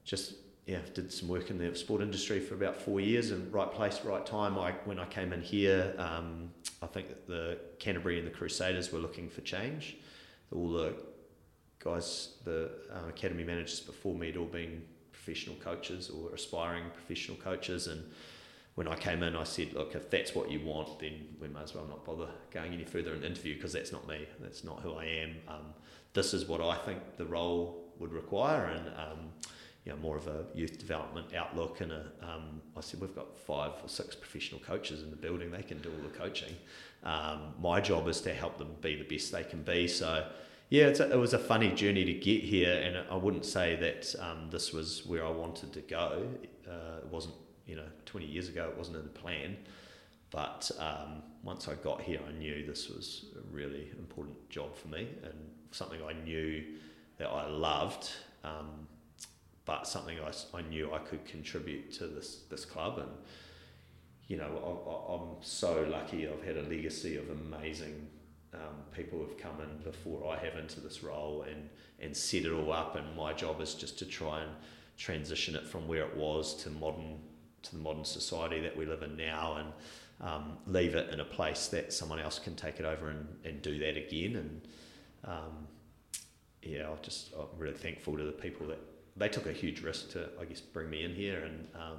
just yeah did some work in the sport industry for about four years and right place right time. I when I came in here um, I think that the Canterbury and the Crusaders were looking for change. All the guys the uh, academy managers before me had all been professional coaches or aspiring professional coaches and when I came in, I said, look, if that's what you want, then we may as well not bother going any further in the interview because that's not me. That's not who I am. Um, this is what I think the role would require, and um, you know, more of a youth development outlook. And a, um, I said, we've got five or six professional coaches in the building. They can do all the coaching. Um, my job is to help them be the best they can be. So. Yeah, a, it was a funny journey to get here, and I wouldn't say that um, this was where I wanted to go. Uh, it wasn't you know, 20 years ago it wasn't in the plan. But um, once I got here, I knew this was a really important job for me and something I knew that I loved, um, but something I, I knew I could contribute to this, this club. And, you know, I, I'm so lucky I've had a legacy of amazing um, people who've come in before I have into this role and, and set it all up. And my job is just to try and transition it from where it was to modern to the modern society that we live in now and um, leave it in a place that someone else can take it over and, and do that again. And um, yeah, I just I'm really thankful to the people that they took a huge risk to I guess bring me in here and um,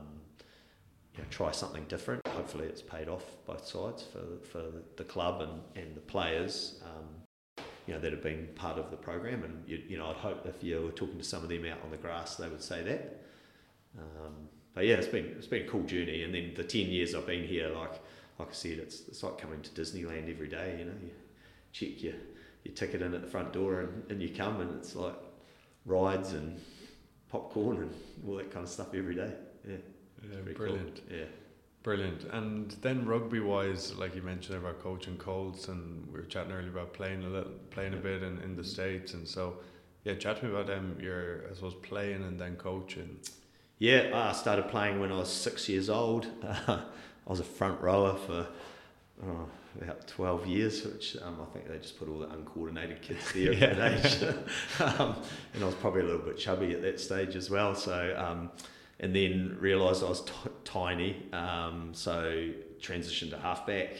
you know, try something different. Hopefully, it's paid off both sides for for the club and, and the players. Um, you know that have been part of the program, and you, you know I'd hope if you were talking to some of them out on the grass, they would say that. Um, but yeah, it's been it's been a cool journey. And then the ten years I've been here, like like I said, it's it's like coming to Disneyland every day. You know, you check your your ticket in at the front door, and, and you come, and it's like rides and popcorn and all that kind of stuff every day. Yeah, yeah brilliant. Cool. Yeah. Brilliant. And then rugby wise, like you mentioned about coaching Colts, and we were chatting earlier about playing a little, playing a bit in, in the states, and so yeah, chat to me about them. um your I suppose playing and then coaching. Yeah, I started playing when I was six years old. Uh, I was a front rower for oh, about 12 years, which um, I think they just put all the uncoordinated kids there at that age. um, and I was probably a little bit chubby at that stage as well. So, um, and then realised I was t- tiny, um, so transitioned to halfback.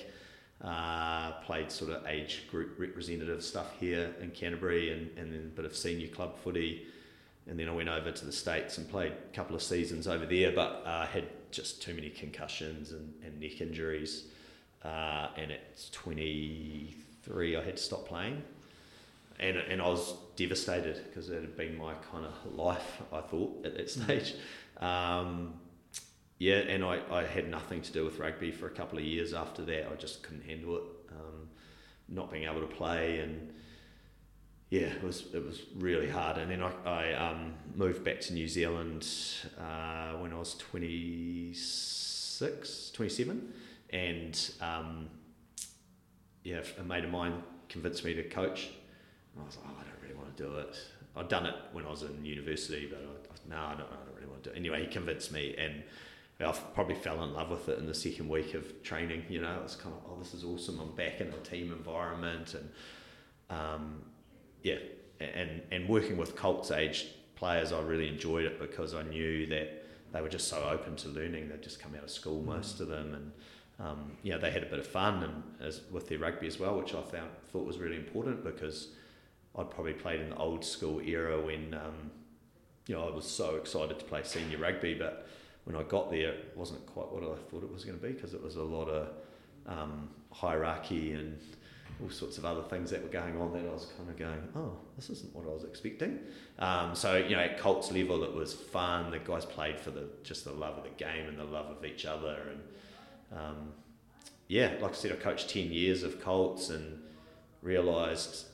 Uh, played sort of age group representative stuff here in Canterbury and, and then a bit of senior club footy and then I went over to the States and played a couple of seasons over there, but uh, had just too many concussions and, and neck injuries. uh, and at 23 I had to stop playing. And, and I was devastated because it had been my kind of life, I thought, at that Mm. stage. Um, yeah, and I, I had nothing to do with rugby for a couple of years after that. I just couldn't handle it, um, not being able to play, and yeah, it was it was really hard. And then I, I um, moved back to New Zealand uh, when I was 26, 27, and um, yeah, a mate of mine convinced me to coach. And I was like, oh, I don't really want to do it. I'd done it when I was in university, but I, no, I don't, I don't really want to do it. Anyway, he convinced me, and I probably fell in love with it in the second week of training. You know, it was kind of, oh, this is awesome. I'm back in a team environment, and um, yeah, and and working with Colts age players, I really enjoyed it because I knew that they were just so open to learning. They'd just come out of school, most of them, and um, yeah, they had a bit of fun and as with their rugby as well, which I found thought was really important because I'd probably played in the old school era when um, you know I was so excited to play senior rugby, but when I got there, it wasn't quite what I thought it was going to be because it was a lot of um, hierarchy and all sorts of other things that were going on that I was kind of going, oh, this isn't what I was expecting. Um, so you know, at Colts level, it was fun. The guys played for the just the love of the game and the love of each other, and um, yeah, like I said, I coached ten years of Colts and realised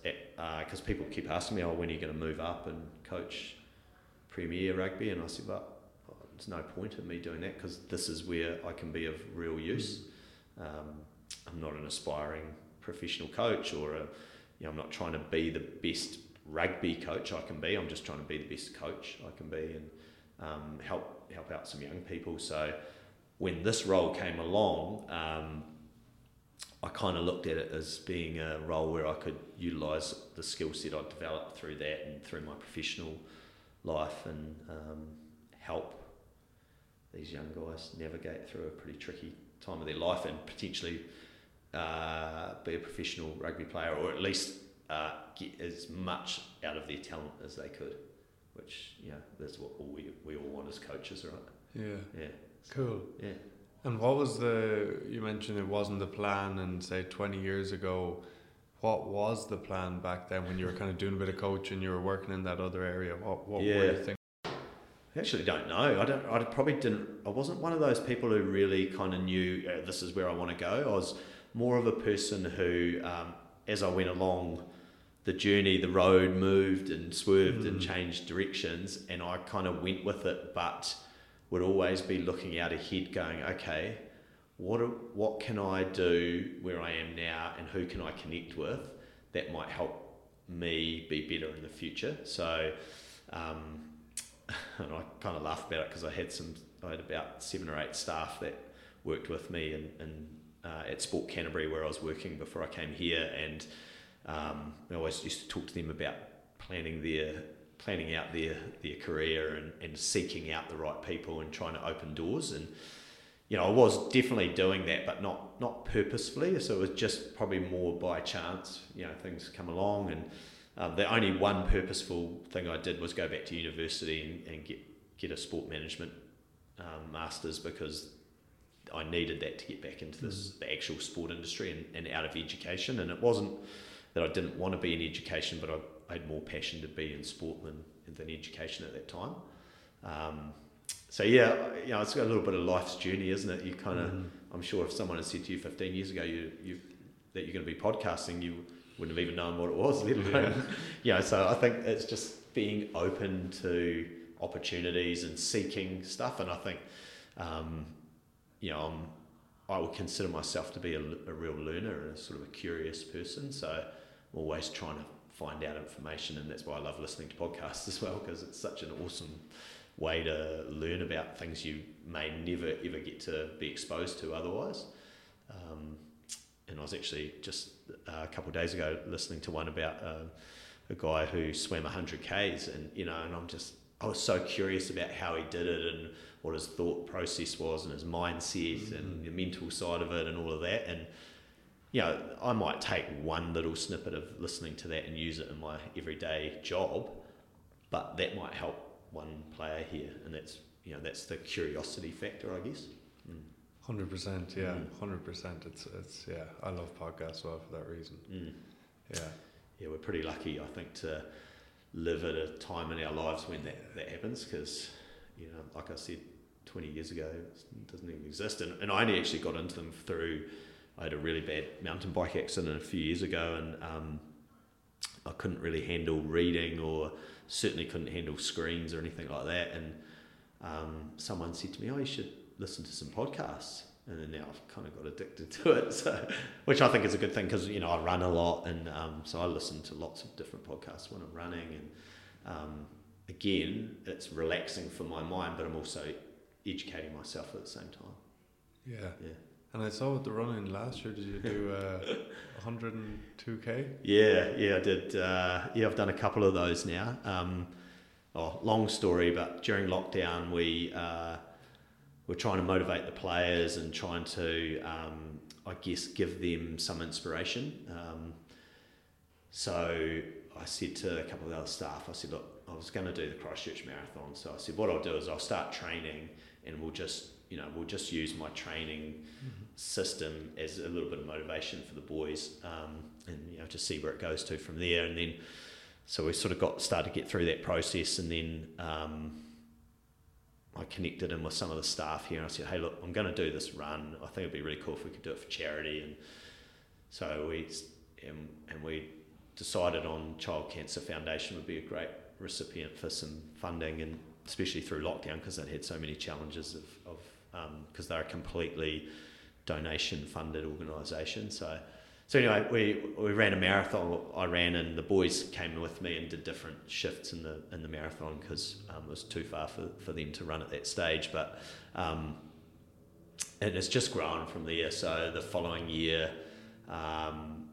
because uh, people keep asking me, oh, when are you going to move up and coach Premier Rugby? And I said, well, there's no point in me doing that because this is where I can be of real use. Um, I'm not an aspiring professional coach or a, you know, I'm not trying to be the best rugby coach I can be. I'm just trying to be the best coach I can be and um, help help out some young people. So when this role came along, um, I kind of looked at it as being a role where I could utilise the skill set I'd developed through that and through my professional life and um, help these young guys navigate through a pretty tricky time of their life and potentially uh, be a professional rugby player or at least uh, get as much out of their talent as they could, which, you know, that's what all we, we all want as coaches, right? Yeah. Yeah. Cool. Yeah. And what was the, you mentioned it wasn't the plan, and say 20 years ago, what was the plan back then when you were kind of doing a bit of coaching, you were working in that other area? What, what were Yeah. you thinking? I actually don't know. I don't. I probably didn't. I wasn't one of those people who really kind of knew uh, this is where I want to go. I was more of a person who, um, as I went along the journey, the road moved and swerved and Mm. changed directions, and I kind of went with it, but would always be looking out ahead, going, okay, what what can I do where I am now, and who can I connect with that might help me be better in the future. So. Um, and I kind of laugh about it because I had some, I had about seven or eight staff that worked with me in, in uh, at Sport Canterbury where I was working before I came here, and um, I always used to talk to them about planning their planning out their their career and, and seeking out the right people and trying to open doors. And you know I was definitely doing that but not not purposefully. So it was just probably more by chance you know things come along. And um, the only one purposeful thing I did was go back to university and, and get get a sport management um, masters because I needed that to get back into this the actual sport industry and, and out of education. And it wasn't that I didn't want to be in education, but I, I had more passion to be in sport than than education at that time. Um, so yeah, you know, it's got a little bit of life's journey, isn't it? You kind of, Mm. I'm sure if someone had said to you 15 years ago, you you that you're going to be podcasting, you wouldn't have even known what it was, let alone, you know. So I think it's just being open to opportunities and seeking stuff, and I think, um, you know, I'm, I would consider myself to be a, a real learner and a sort of a curious person. So I'm always trying to find out information, and that's why I love listening to podcasts as well because it's such an awesome way to learn about things you may never ever get to be exposed to otherwise. Um, and I was actually just uh, a couple of days ago listening to one about uh, a guy who swam 100 Ks, and you know, and I'm just I was so curious about how he did it and what his thought process was and his mindset and the mental side of it and all of that. And you know, I might take one little snippet of listening to that and use it in my everyday job, but that might help one player here, and that's you know that's the curiosity factor, I guess. Mm. Hundred percent, yeah, hundred percent. It's it's yeah. I love podcasts well for that reason. Mm. Yeah, Yeah, we're pretty lucky, I think, to live at a time in our lives when that, that happens because, you know, like I said, 20 years ago, it doesn't even exist. And, and I only actually got into them through, I had a really bad mountain bike accident a few years ago and um, I couldn't really handle reading or certainly couldn't handle screens or anything like that. And um, someone said to me, oh, you should listen to some podcasts and then now I've kind of got addicted to it. So, which I think is a good thing because you know I run a lot, and um, so I listen to lots of different podcasts when I'm running, and um, again, it's relaxing for my mind, but I'm also educating myself at the same time. yeah. Yeah. And I saw with the running last year. Did you do uh, 102k? Yeah, yeah, I did. Uh, yeah, I've done a couple of those now. Um, oh, long story, but during lockdown, we uh, were trying to motivate the players and trying to, um, I guess, give them some inspiration. Um, so I said to a couple of the other staff, I said, look, I was going to do the Christchurch Marathon. So I said, what I'll do is I'll start training and we'll just, you know, we'll just use my training system as a little bit of motivation for the boys um, and, you know, to see where it goes to from there. And then, so we sort of got started to get through that process and then um, I connected in with some of the staff here and I said, hey, look, I'm going to do this run. I think it'd be really cool if we could do it for charity. And so we, and, and we decided on Child Cancer Foundation would be a great recipient for some funding and especially through lockdown because they'd had so many challenges of because um, they're a completely donation funded organisation. So so anyway, we, we ran a marathon. I ran, and the boys came with me and did different shifts in the in the marathon because um, it was too far for, for them to run at that stage. But um, and it's just grown from there. So the following year, um,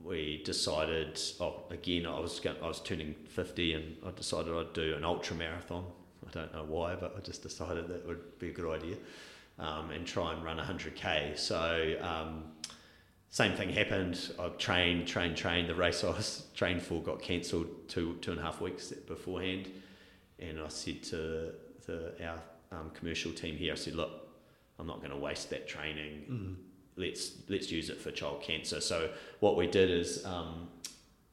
we decided. Oh, again, I was I was turning fifty, and I decided I'd do an ultra marathon. I don't know why, but I just decided that would be a good idea, um, and try and run hundred k. So um, same thing happened. I trained, trained, trained. The race I was trained for got cancelled two two and a half weeks beforehand, and I said to the, our um, commercial team here, I said, look, I'm not going to waste that training. Mm. Let's let's use it for child cancer. So what we did is um,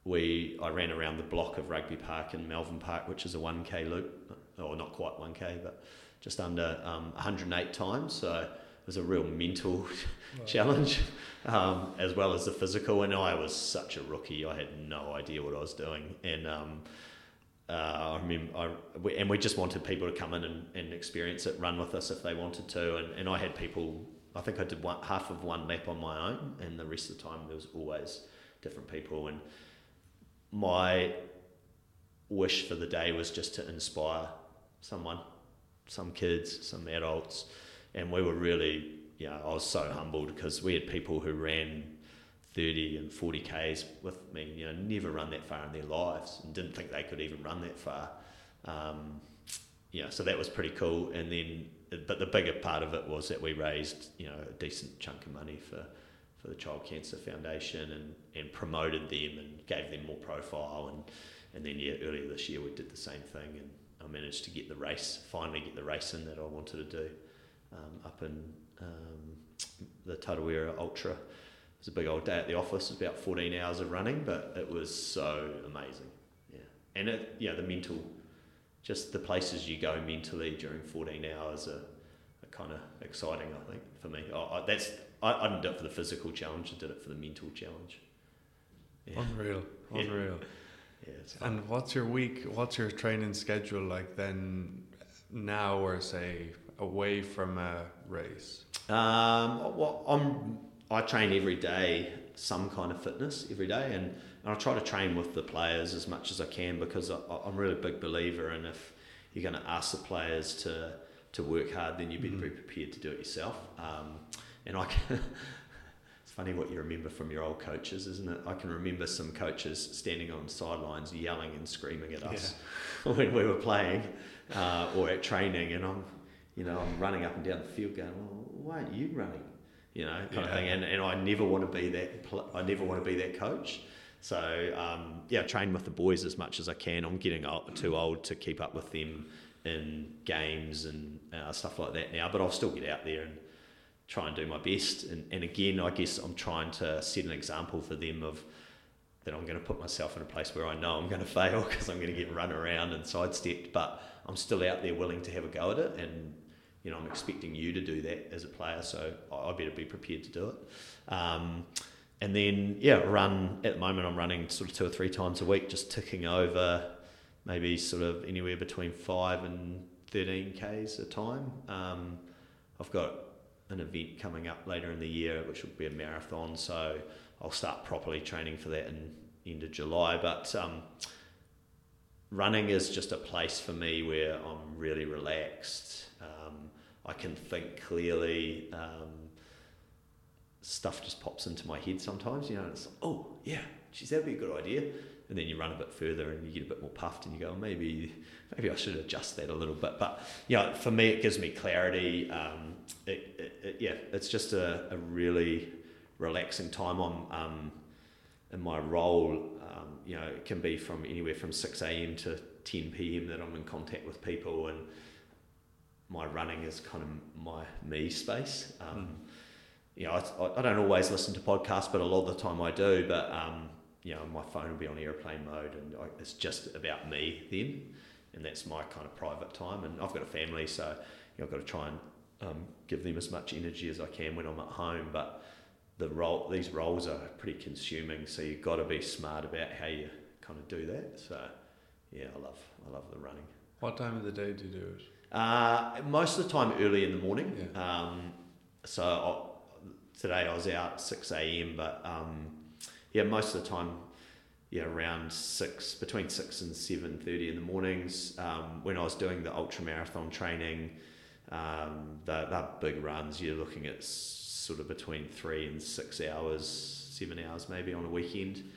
we I ran around the block of Rugby Park in Melvin Park, which is a 1k loop, or not quite 1k, but just under um, 108 times. So it was a real mental challenge um, as well as the physical. And I was such a rookie; I had no idea what I was doing. And um, uh, I remember, I, we, and we just wanted people to come in and, and experience it, run with us if they wanted to. And, and I had people. I think I did one, half of one lap on my own, and the rest of the time there was always different people. And my wish for the day was just to inspire someone, some kids, some adults, and we were really you know, I was so humbled because we had people who ran 30 and 40 Ks with me, you know, never run that far in their lives and didn't think they could even run that far. Um, yeah, so that was pretty cool. And then, but the bigger part of it was that we raised, you know, a decent chunk of money for, for the Child Cancer Foundation and, and promoted them and gave them more profile. And, and then, yeah, earlier this year we did the same thing and I managed to get the race, finally get the race in that I wanted to do um, up in um, the Tarawera Ultra. It was a big old day at the office. About 14 hours of running, but it was so amazing. Yeah, and it, yeah, the mental, just the places you go mentally during 14 hours are, are kind of exciting. I think for me, I, I, that's I, I didn't do it for the physical challenge. I did it for the mental challenge. Yeah. Unreal, unreal. Yeah. Yeah and what's your week? What's your training schedule like then? Now, or say away from a race? Um, well, I'm I train every day, some kind of fitness every day, and, and I try to train with the players as much as I can because I, I'm really a big believer in if you're going to ask the players to to work hard, then you better mm-hmm. be prepared to do it yourself. Um, and I can, funny what you remember from your old coaches, isn't it? I can remember some coaches standing on sidelines yelling and screaming at us yeah. when we were playing uh, or at training, and I'm you know, I'm running up and down the field going, well, why aren't you running? You know, kind yeah. of thing. And, and I never want to be that, I never want to be that coach. So, um, yeah, I train with the boys as much as I can. I'm getting too old to keep up with them in games and uh, stuff like that now, but I'll still get out there and try and do my best. And, and again, I guess I'm trying to set an example for them of that I'm going to put myself in a place where I know I'm going to fail because I'm going to get run around and sidestepped, but I'm still out there willing to have a go at it. And, you know, I'm expecting you to do that as a player, so I better be prepared to do it. Um, and then, yeah, run at the moment, I'm running sort of two or three times a week, just ticking over maybe sort of anywhere between five and 13 Ks a time. Um, I've got an event coming up later in the year, which will be a marathon. So I'll start properly training for that in end of July. But um, running is just a place for me where I'm really relaxed. Um, I can think clearly. Um, stuff just pops into my head sometimes. You know, it's like, oh yeah, geez, that'd be a good idea. And then you run a bit further and you get a bit more puffed, and you go, oh, maybe maybe I should adjust that a little bit. But yeah, for me, it gives me clarity. Um, it, it, it, yeah, it's just a, a really relaxing time. I'm um, in my role. Um, you know, it can be from anywhere from six a.m. to ten p.m. that I'm in contact with people, and my running is kind of my me space. Um, mm. You know, I, I don't always listen to podcasts, but a lot of the time I do. But um, you know, my phone will be on airplane mode, and I, it's just about me then and that's my kind of private time. And I've got a family, so you know, I've got to try and um, give them as much energy as I can when I'm at home. But the role, these roles are pretty consuming, so you've got to be smart about how you kind of do that. So yeah, I love I love the running. What time of the day do you do it? Uh, most of the time early in the morning. Yeah. Um, so I, today I was out six a.m. But um, yeah, most of the time yeah, around six, between six and seven thirty in the mornings. Um, when I was doing the ultra marathon training, um, the, the big runs, you're looking at sort of between three and six hours, seven hours maybe on a weekend,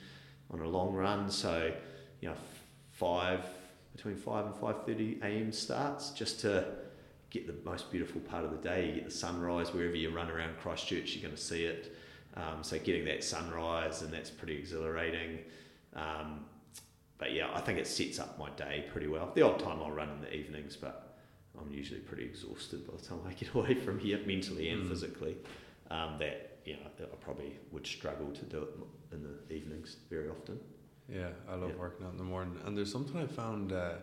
on a long run. So, you know, five between five and five thirty a.m. starts just to get the most beautiful part of the day. You get the sunrise wherever you run around Christchurch, you're going to see it. Um, so getting that sunrise and that's pretty exhilarating. Um, but yeah, I think it sets up my day pretty well. The odd time I'll run in the evenings, but I'm usually pretty exhausted by the time I get away from here, mentally and mm. physically. Um, that you know, I probably would struggle to do it in the evenings very often. Yeah, I love yeah. working out in the morning, and there's something I found uh,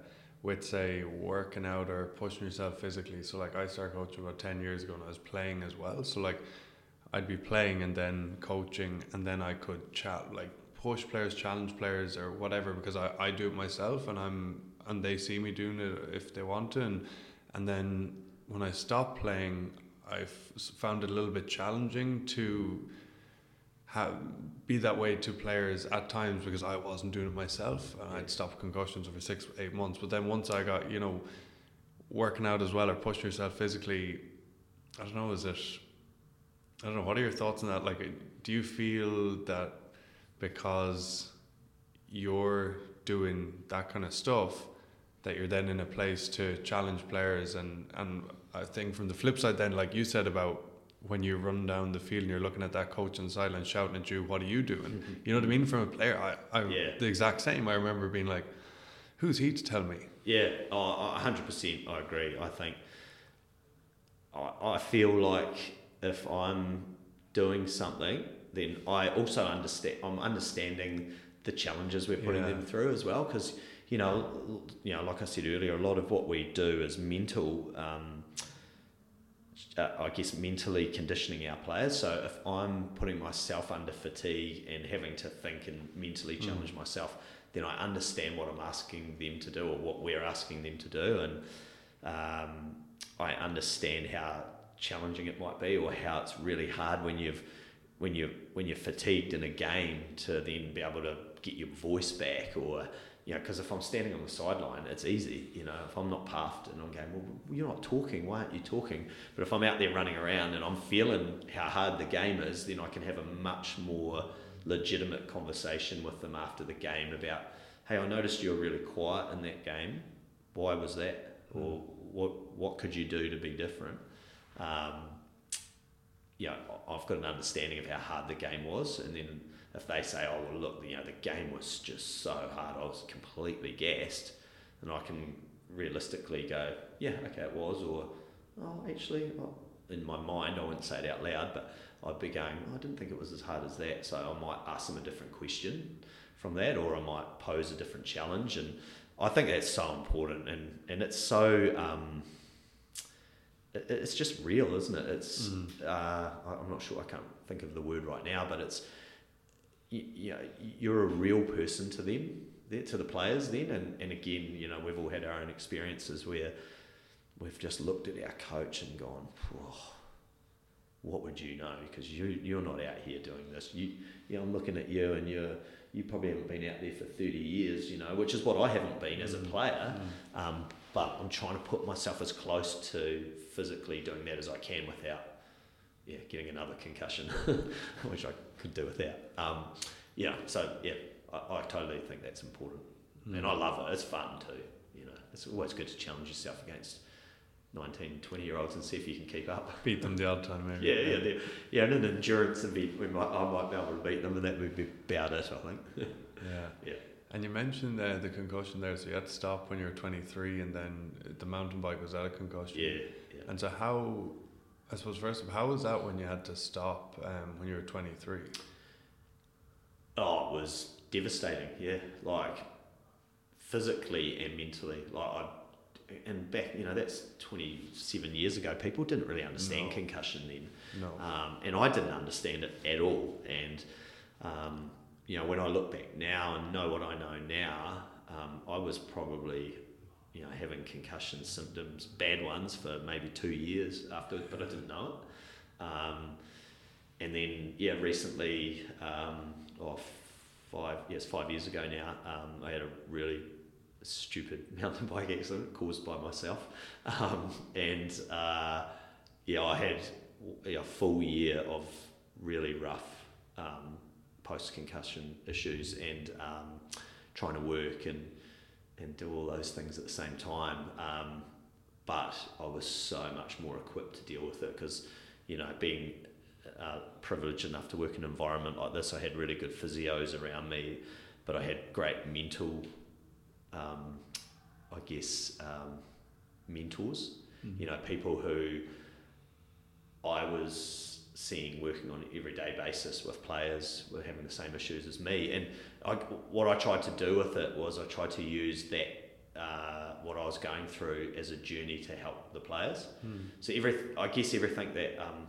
with say working out or pushing yourself physically. So like I started coaching about ten years ago, and I was playing as well. So like I'd be playing and then coaching, and then I could chat like push players, challenge players, or whatever because I, I do it myself and I'm and they see me doing it if they want to, and and then when I stopped playing, I've found it a little bit challenging to have be that way to players at times because I wasn't doing it myself and I'd stop concussions over six eight months. But then once I got you know working out as well or pushing yourself physically, I don't know, is it? I don't know. What are your thoughts on that? Like, do you feel that because you're doing that kind of stuff that you're then in a place to challenge players and and I think from the flip side then like you said about when you run down the field and you're looking at that coach in silence shouting at you what are you doing mm-hmm. you know what I mean from a player I, I yeah. the exact same I remember being like who's he to tell me yeah oh, 100% I agree I think I, I feel like if I'm doing something then I also understand. I'm understanding the challenges we're putting yeah. them through as well, because you know, you know, like I said earlier, a lot of what we do is mental. Um, uh, I guess mentally conditioning our players. So if I'm putting myself under fatigue and having to think and mentally hmm. challenge mm. myself, then I understand what I'm asking them to do or what we're asking them to do, and um, I understand how challenging it might be or how it's really hard when you've when you when you're fatigued in a game to then be able to get your voice back or you know because if I'm standing on the sideline it's easy you know. If I'm not puffed and I'm going well you're not talking. Why aren't you talking? But if I'm out there running around and I'm feeling how hard the game is then I can have a much more legitimate conversation with them after the game about hey I noticed you were really quiet in that game. Why was that? Or what what could you do to be different um, you know, I've got an understanding of how hard the game was, and then if they say, "Oh, well, look, you know, the game was just so hard, I was completely gassed," and I can realistically go, "Yeah, okay, it was," or "Oh, actually, in my mind. I wouldn't say it out loud, but I'd be going, oh, I didn't think it was as hard as that. So I might ask them a different question from that, or I might pose a different challenge. And I think that's so important, and and it's so. Um, it, it's just real, isn't it? It's mm. uh, I'm not sure. I can't think of the word right now, but it's you, you know you're a real person to them, to the players then, and and again, you know, we've all had our own experiences where we've just looked at our coach and gone, what would you know? Because you you're not out here doing this. You, you know, I'm looking at you and you're you probably haven't been out there for 30 years, you know, which is what I haven't been as a mm. player. Mm. Um, but I'm trying to put myself as close to physically doing that as I can without, yeah, getting another concussion, which I could do without. Um, yeah, so yeah, I, I totally think that's important, mm. and I love it. It's fun too. You know, it's always good to challenge yourself against 19, 20 year olds and see if you can keep up. Beat them the odd time, maybe. Yeah, yeah, yeah. yeah and an endurance event, we might, I might be able to beat them, and that would be about it, I think. yeah. Yeah. And you mentioned uh, the concussion there, so you had to stop when you were 23, and then the mountain bike was that a concussion? Yeah. yeah. And so, how, I suppose, first of all, how was that when you had to stop um, when you were 23? Oh, it was devastating, yeah. Like, physically and mentally. Like, I and back, you know, that's 27 years ago. People didn't really understand no. concussion then. No. Um, and I didn't understand it at all. And, um, you know, when I look back now and know what I know now, um, I was probably, you know, having concussion symptoms, bad ones, for maybe two years afterwards, but I didn't know it. Um, and then, yeah, recently, um, oh, five, yes, five years ago now, um, I had a really stupid mountain bike accident caused by myself. Um, and uh, yeah, I had a full year of really rough um, post concussion issues and um, trying to work and, and do all those things at the same time. Um, but I was so much more equipped to deal with it because, you know, being uh, privileged enough to work in an environment like this, I had really good physios around me, but I had great mental um, I guess, um, mentors. Mm-hmm. You know, people who I was seeing working on an everyday basis with players were having the same issues as me. And I, what I tried to do with it was I tried to use that uh, what I was going through as a journey to help the players. Mm. So every, I guess everything that um,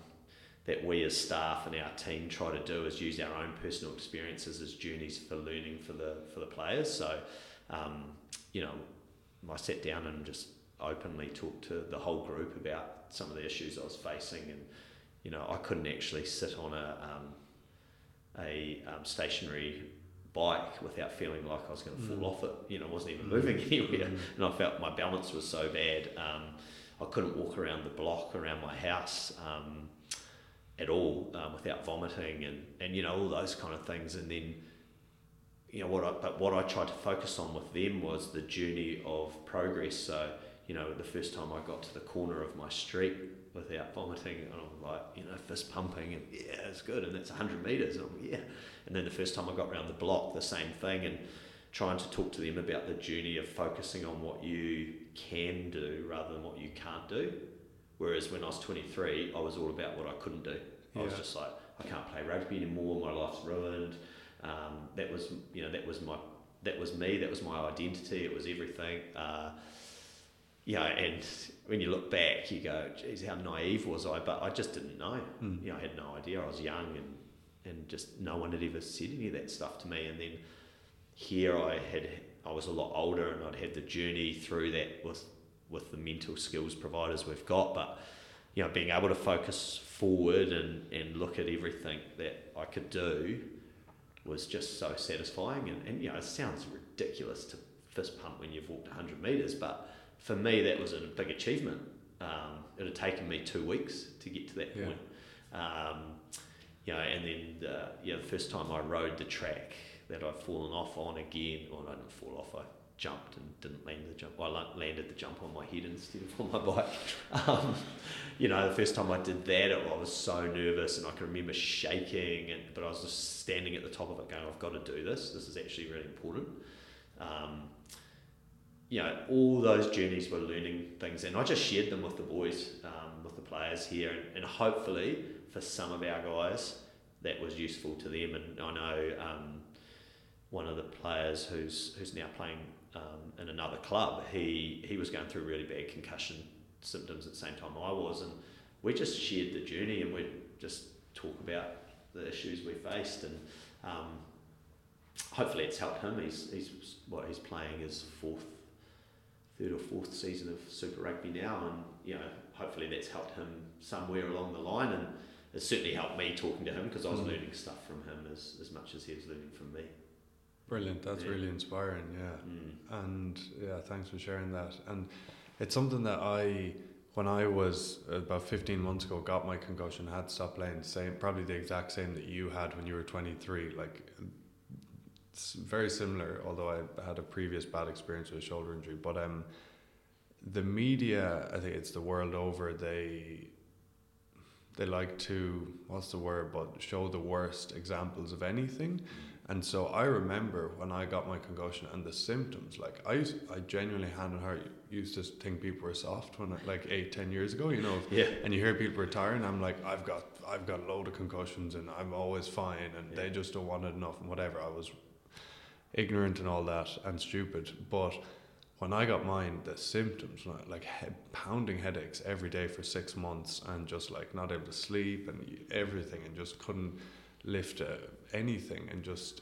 that we as staff and our team try to do is use our own personal experiences as journeys for learning for the for the players. So um, you know, I sat down and just openly talked to the whole group about some of the issues I was facing, and you know, I couldn't actually sit on a um, a um, stationary bike without feeling like I was going to fall mm. off it. You know, I wasn't even mm. moving anywhere, mm. and I felt my balance was so bad. Um, I couldn't walk around the block around my house um, at all um, without vomiting, and and you know all those kind of things, and then you know what I but what I tried to focus on with them was the journey of progress. So you know the first time I got to the corner of my street without vomiting, and I'm like you know fist pumping and yeah it's good, and it's hundred meters, and I'm yeah, and then the first time I got around the block, the same thing, and trying to talk to them about the journey of focusing on what you can do rather than what you can't do. Whereas when I was 23, I was all about what I couldn't do. I yeah. was just like, I can't play rugby anymore. My life's ruined um, that was you know that was my that was me. That was my identity. It was everything. Uh, know, and when you look back, you go, "Geez, how naive was I?" But I just didn't know. Mm. You know, I had no idea. I was young, and and just no one had ever said any of that stuff to me. And then here I had, I was a lot older, and I'd had the journey through that with with the mental skills providers we've got. But you know, being able to focus forward and and look at everything that I could do was just so satisfying. And, and you know, it sounds ridiculous to fist pump when you've walked 100 metres, but for me, that was a big achievement. Um, it had taken me two weeks to get to that yeah. point. Um, you know, and then uh, you know, the first time I rode the track that I'd fallen off on again, or I didn't fall off, I jumped and didn't land the jump. I landed the jump on my head instead of on my bike. Um, you know, the first time I did that, I was so nervous, and I can remember shaking. And but I was just standing at the top of it, going, "I've got to do this. This is actually really important." Um, you know, all those journeys were learning things, and I just shared them with the boys, um, with the players here, and, and hopefully for some of our guys, that was useful to them. And I know um, one of the players who's who's now playing um, in another club, he he was going through really bad concussion symptoms at the same time I was, and we just shared the journey, and we just talk about the issues we faced, and um, hopefully it's helped him. He's he's what he's playing his fourth third or fourth season of Super Rugby now, and you know, hopefully that's helped him somewhere along the line, and it's certainly helped me talking to him because I was mm. learning stuff from him as, as much as he was learning from me. Brilliant, that's yeah. really inspiring, yeah. Mm. And yeah, thanks for sharing that. And it's something that I, when I was about 15 months ago, got my concussion, had stopped playing, same, probably the exact same that you had when you were 23. Like, it's very similar, although I had a previous bad experience with a shoulder injury. But um, the media, I think it's the world over, they they like to what's the word, but show the worst examples of anything. And so I remember when I got my concussion and the symptoms, like I used, I genuinely hand on heart used to think people were soft when I, like eight, ten years ago, you know. Yeah. And you hear people retiring, I'm like, I've got, I've got a load of concussions and I'm always fine, and yeah. they just don't want it enough and whatever. I was ignorant and all that and stupid. But when I got mine, the symptoms like head, pounding headaches every day for six months and just like not able to sleep and everything and just couldn't lift uh, anything and just.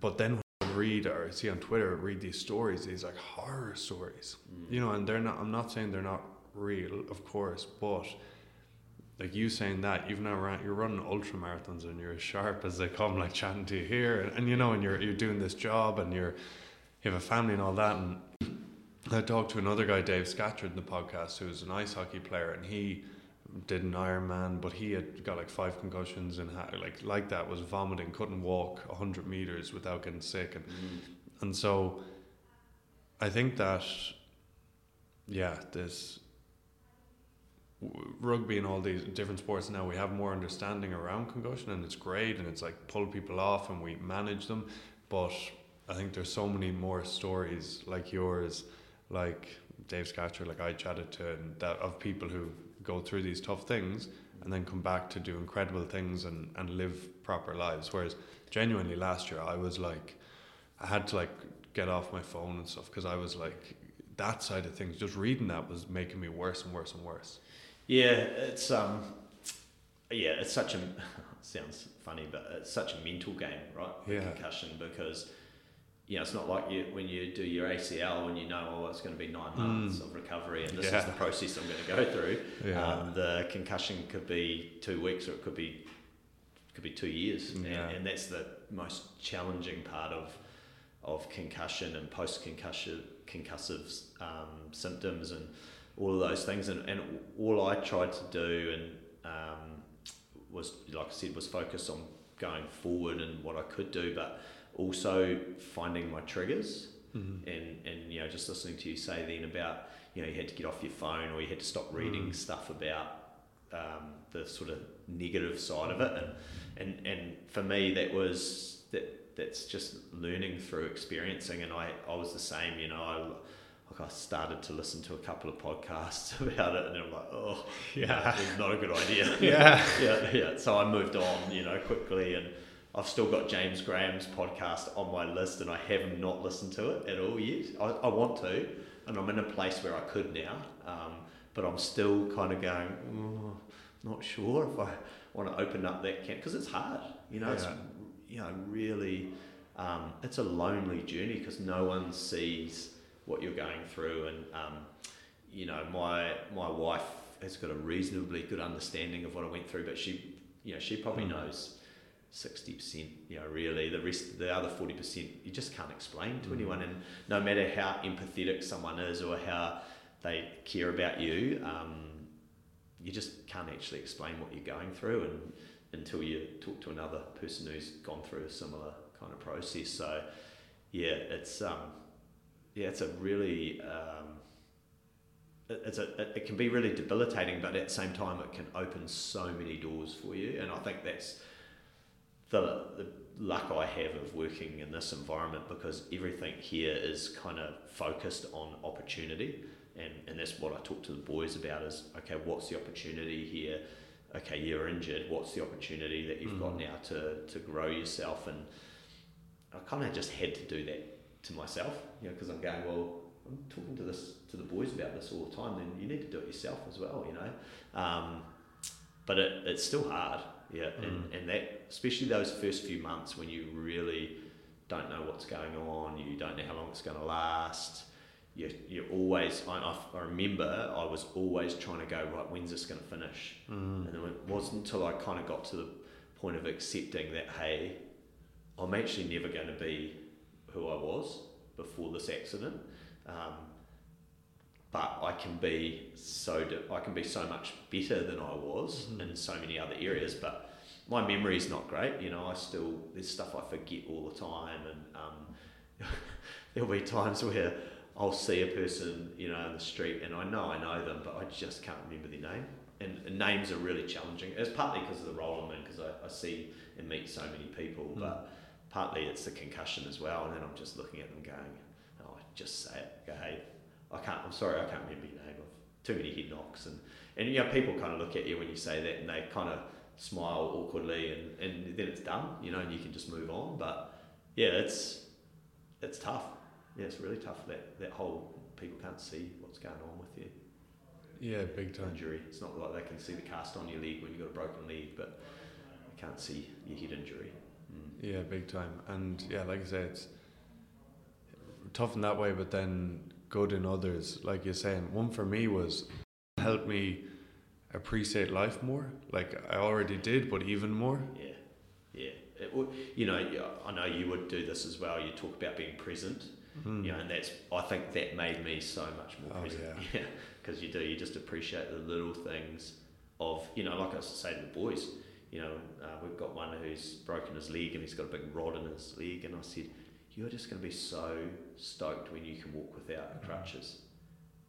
But then I read or see on Twitter, read these stories, these like horror stories, mm. you know, and they're not. I'm not saying they're not real, of course, but like you saying that you've now run you're running ultra marathons and you're as sharp as they come like chatting to you here and, and you know and you're you're doing this job and you're you have a family and all that. And I talked to another guy Dave Scatchard in the podcast who's an ice hockey player and he did an Ironman but he had got like five concussions and had, like like that was vomiting couldn't walk 100 meters without getting sick. And mm. and so I think that yeah this rugby and all these different sports now we have more understanding around concussion and it's great and it's like pull people off and we manage them. But I think there's so many more stories like yours like Dave Scatchard like I chatted to and that of people who go through these tough things and then come back to do incredible things and, and live proper lives. Whereas genuinely last year I was like I had to like get off my phone and stuff because I was like that side of things just reading that was making me worse and worse and worse yeah, it's um, yeah, it's such a sounds funny, but it's such a mental game, right? Yeah. Concussion because you know, it's not like you when you do your ACL and you know, oh, it's going to be nine months mm. of recovery, and this yeah. is the process I'm going to go through. Yeah. Um, the concussion could be two weeks, or it could be could be two years, yeah. and, and that's the most challenging part of of concussion and post concussion concussive um, symptoms and all of those things. And, and all I tried to do and um, was, like I said, was focus on going forward and what I could do, but also finding my triggers. Mm-hmm. And, and you know just listening to you say then about you know you had to get off your phone or you had to stop reading mm. stuff about um, the sort of negative side of it and and and for me that was that that's just learning through experiencing and I, I was the same you know I like I started to listen to a couple of podcasts about it, and I'm like, oh, yeah, it's not a good idea. yeah, yeah, yeah. So I moved on, you know, quickly, and I've still got James Graham's podcast on my list, and I have not listened to it at all yet. I, I want to, and I'm in a place where I could now, um, but I'm still kind of going, oh, not sure if I want to open up that camp because it's hard, you know. Yeah. It's you know really, um, it's a lonely journey because no one sees what you're going through. And um, you know, my my wife has got a reasonably good understanding of what I went through, but she, you know, she probably mm. knows sixty percent. You know, really, the rest, the other forty percent, you just can't explain to mm. anyone. And no matter how empathetic someone is or how they care about you, um, you just can't actually explain what you're going through, and until you talk to another person who's gone through a similar kind of process. So, yeah, it's um, yeah, it's a really um, it's a it can be really debilitating, but at the same time, it can open so many doors for you. And I think that's the the luck I have of working in this environment because everything here is kind of focused on opportunity. And, and that's what I talk to the boys about is okay, what's the opportunity here? Okay, you're injured. What's the opportunity that you've mm. got now to, to grow yourself? And I kind of just had to do that to myself, you know, because I'm going, well, I'm talking to this to the boys about this all the time. Then you need to do it yourself as well, you know. Um, but it, it's still hard yeah, mm. and, and that especially those first few months when you really don't know what's going on, you don't know how long it's going to last. You, you're always, I, I remember I was always trying to go, right, when's this going to finish? Mm. And it wasn't until I kind of got to the point of accepting that, hey, I'm actually never going to be who I was before this accident. Um, but I can be so I can be so much better than I was mm-hmm. in so many other areas. But my memory is not great. You know, I still there's stuff I forget all the time, and um, there'll be times where I'll see a person, you know, in the street, and I know I know them, but I just can't remember their name. And, and names are really challenging. It's partly because of the role I'm in, because I, I see and meet so many people, mm. but partly it's the concussion as well. And then I'm just looking at them going, oh, just say it. Go, hey, I can't. I'm sorry, I can't remember your name. I've too many head knocks, and and you know people kind of look at you when you say that, and they kind of smile awkwardly, and and then it's done, you know, and you can just move on. But yeah, it's it's tough. Yeah, it's really tough. That that whole people can't see what's going on with you. Yeah, big time injury. It's not like they can see the cast on your leg when you've got a broken leg, but they can't see your head injury. Mm. Yeah, big time. And yeah, like I say, it's tough in that way, but then good in others. Like you're saying, one for me was help me appreciate life more. Like I already did, but even more. Yeah, yeah. It, you know, I know you would do this as well. You talk about being present. Mm. You know, and that's I think that made me so much more oh, present. Yeah, because yeah, you do. You just appreciate the little things of you know, like I say to the boys. You know, uh, we've got one who's broken his leg and he's got a big rod in his leg, and I said, you're just going to be so stoked when you can walk without crutches.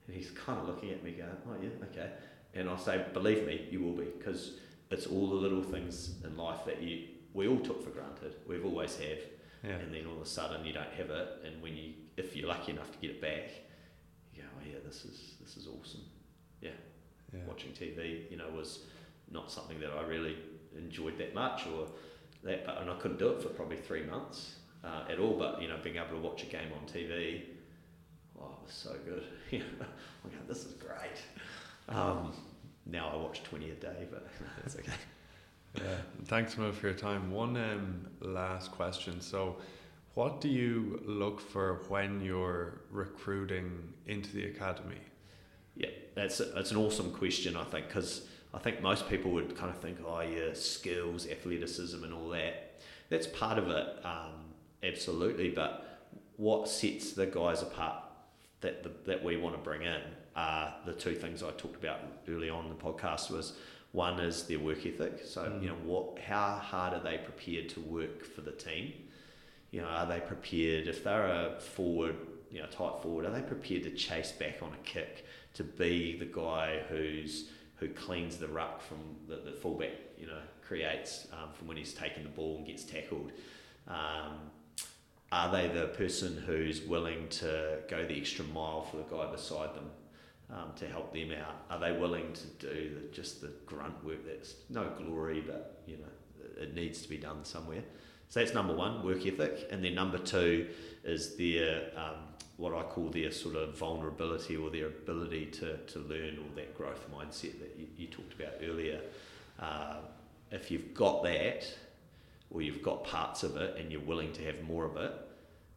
And he's kind of looking at me going, oh, yeah, okay. And I'll say, believe me, you will be, because it's all the little things in life that you we all took for granted. We've always have. Yeah. And then all of a sudden you don't have it. And when you, if you're lucky enough to get it back, you go, oh, yeah, this is, this is awesome. Yeah. yeah. Watching TV, you know, was not something that I really enjoyed that much or that, but, and I couldn't do it for probably three months uh, at all. But you know, being able to watch a game on TV, oh, it was so good. You know, this is great. Um, now I watch twenty a day, but that's okay. yeah, thanks, Mo, for your time. One um, last question. So, what do you look for when you're recruiting into the academy? Yeah, that's a, that's an awesome question. I think because I think most people would kind of think, oh yeah, skills, athleticism, and all that. That's part of it. Um, absolutely. But what sets the guys apart that the, that we want to bring in are the two things I talked about early on in the podcast. Was one is their work ethic. So mm. you know what, how hard are they prepared to work for the team? You know, are they prepared if they're a forward, you know, tight forward? Are they prepared to chase back on a kick to be the guy who's who cleans the ruck from the, the fullback, you know, creates um, from when he's taking the ball and gets tackled. Um, are they the person who's willing to go the extra mile for the guy beside them um, to help them out? Are they willing to do the, just the grunt work that's no glory, but you know it needs to be done somewhere? So that's number one, work ethic, and then number two is their um, what I call their sort of vulnerability or their ability to, to learn or that growth mindset that you, you talked about earlier. Uh, if you've got that, or you've got parts of it and you're willing to have more of it,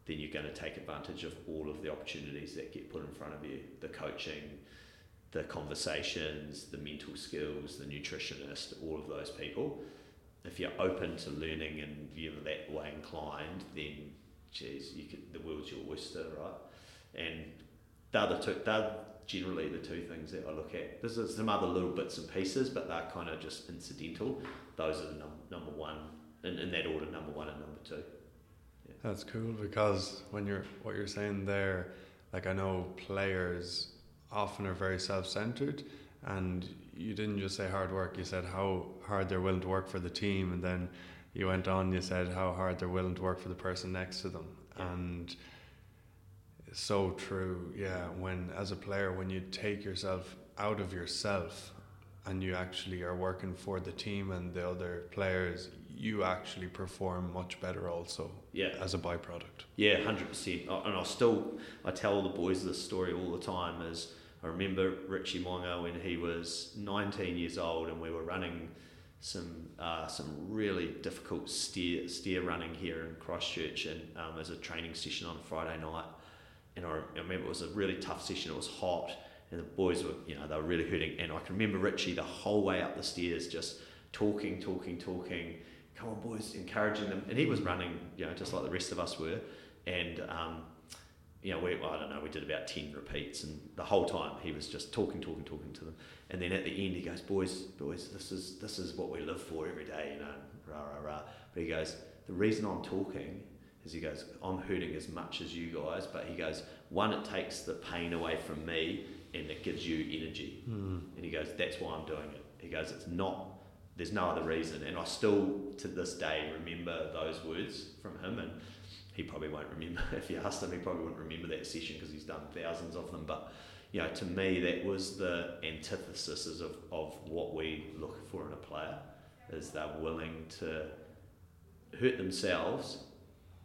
then you're going to take advantage of all of the opportunities that get put in front of you the coaching, the conversations, the mental skills, the nutritionist, all of those people. If you're open to learning and you're that way inclined, then geez, you could, the world's your oyster, right? And they're the two, they're generally the two things that I look at. There's some other little bits and pieces, but they're kind of just incidental. Those are the num- number one in, in that order, number one and number two. Yeah. That's cool because when you're what you're saying there, like I know players often are very self-centered, and you didn't just say hard work. You said how hard they're willing to work for the team, and then you went on, you said how hard they're willing to work for the person next to them. Yeah. And it's so true, yeah. When, as a player, when you take yourself out of yourself and you actually are working for the team and the other players, you actually perform much better also Yeah. as a byproduct. Yeah, hundred percent. And I still I tell the boys this story all the time. Is I remember Richie Mo'unga when he was 19 years old, and we were running some uh, some really difficult steer steer running here in Christchurch, and um, as a training session on Friday night. And I, I remember it was a really tough session. It was hot, and the boys were you know they were really hurting. And I can remember Richie the whole way up the stairs just talking, talking, talking. Come on, boys, encouraging them. And he was running, you know, just like the rest of us were and um, you know, we, I don't know, we did about 10 repeats, and the whole time he was just talking, talking, talking to them. And then at the end, he goes, Boys, boys, this is, this is what we live for every day, you know, rah, rah, rah. But he goes, The reason I'm talking is he goes, I'm hurting as much as you guys, but he goes, One, it takes the pain away from me, and it gives you energy. Mm. And he goes, That's why I'm doing it. He goes, It's not, there's no other reason. And I still, to this day, remember those words from him. And he probably won't remember, if you asked him, he probably wouldn't remember that session because he's done thousands of them. But, you know, to me, that was the antithesis of, of what we look for in a player, is they're willing to hurt themselves,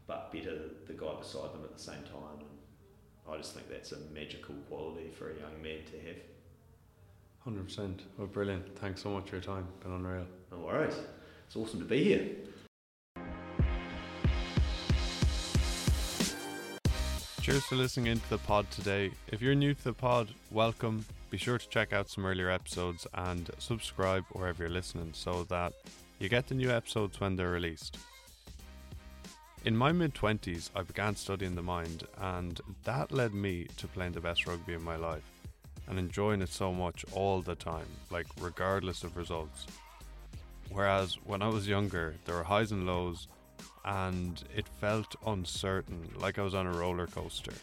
but better the guy beside them at the same time. And I just think that's a magical quality for a young man to have. Hundred percent. Well, brilliant. Thanks so much for your time. Been unreal. No worries. It's awesome to be here. Cheers for listening into the pod today. If you're new to the pod, welcome. Be sure to check out some earlier episodes and subscribe wherever you're listening so that you get the new episodes when they're released. In my mid 20s, I began studying the mind, and that led me to playing the best rugby in my life and enjoying it so much all the time, like regardless of results. Whereas when I was younger, there were highs and lows, and it felt uncertain, like I was on a roller coaster.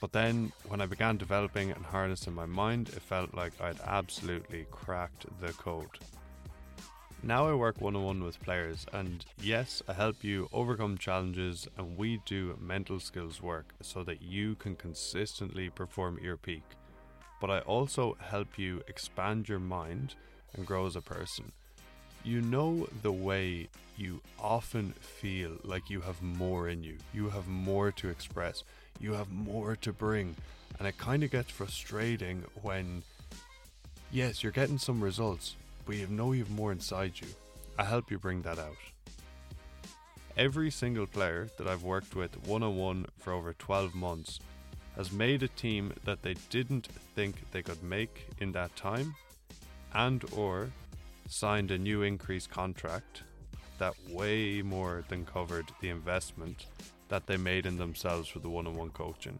But then, when I began developing and harnessing my mind, it felt like I'd absolutely cracked the code. Now I work one on one with players, and yes, I help you overcome challenges, and we do mental skills work so that you can consistently perform at your peak. But I also help you expand your mind and grow as a person. You know the way you often feel like you have more in you, you have more to express, you have more to bring, and it kind of gets frustrating when, yes, you're getting some results, but you know you have more inside you. I help you bring that out. Every single player that I've worked with one on one for over 12 months has made a team that they didn't think they could make in that time and or signed a new increase contract that way more than covered the investment that they made in themselves for the one-on-one coaching.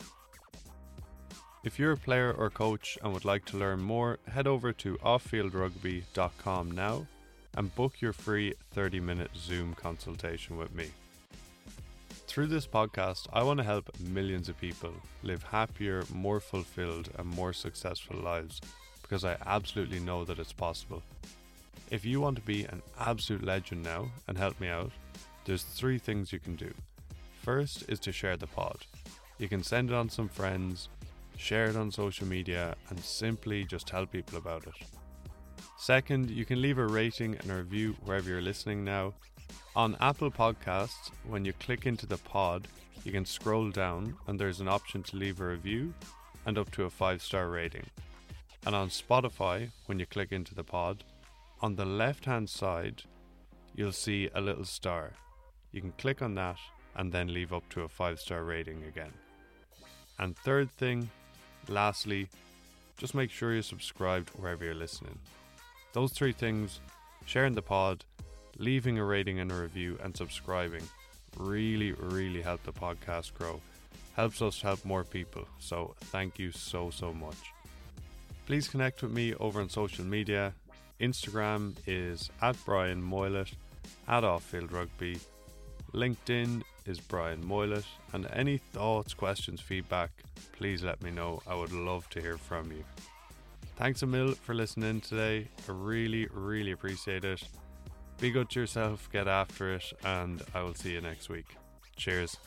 If you're a player or coach and would like to learn more, head over to offfieldrugby.com now and book your free 30-minute Zoom consultation with me. Through this podcast, I want to help millions of people live happier, more fulfilled, and more successful lives because I absolutely know that it's possible. If you want to be an absolute legend now and help me out, there's three things you can do. First is to share the pod. You can send it on some friends, share it on social media, and simply just tell people about it. Second, you can leave a rating and a review wherever you're listening now. On Apple Podcasts, when you click into the pod, you can scroll down and there's an option to leave a review and up to a five star rating. And on Spotify, when you click into the pod, on the left hand side, you'll see a little star. You can click on that and then leave up to a five star rating again. And third thing, lastly, just make sure you're subscribed wherever you're listening. Those three things sharing the pod, leaving a rating and a review, and subscribing really, really help the podcast grow. Helps us help more people. So thank you so, so much. Please connect with me over on social media. Instagram is at Brian Moylett, at Offfield Rugby. LinkedIn is Brian Moylett. And any thoughts, questions, feedback, please let me know. I would love to hear from you. Thanks a mil for listening today. I really, really appreciate it. Be good to yourself, get after it, and I will see you next week. Cheers.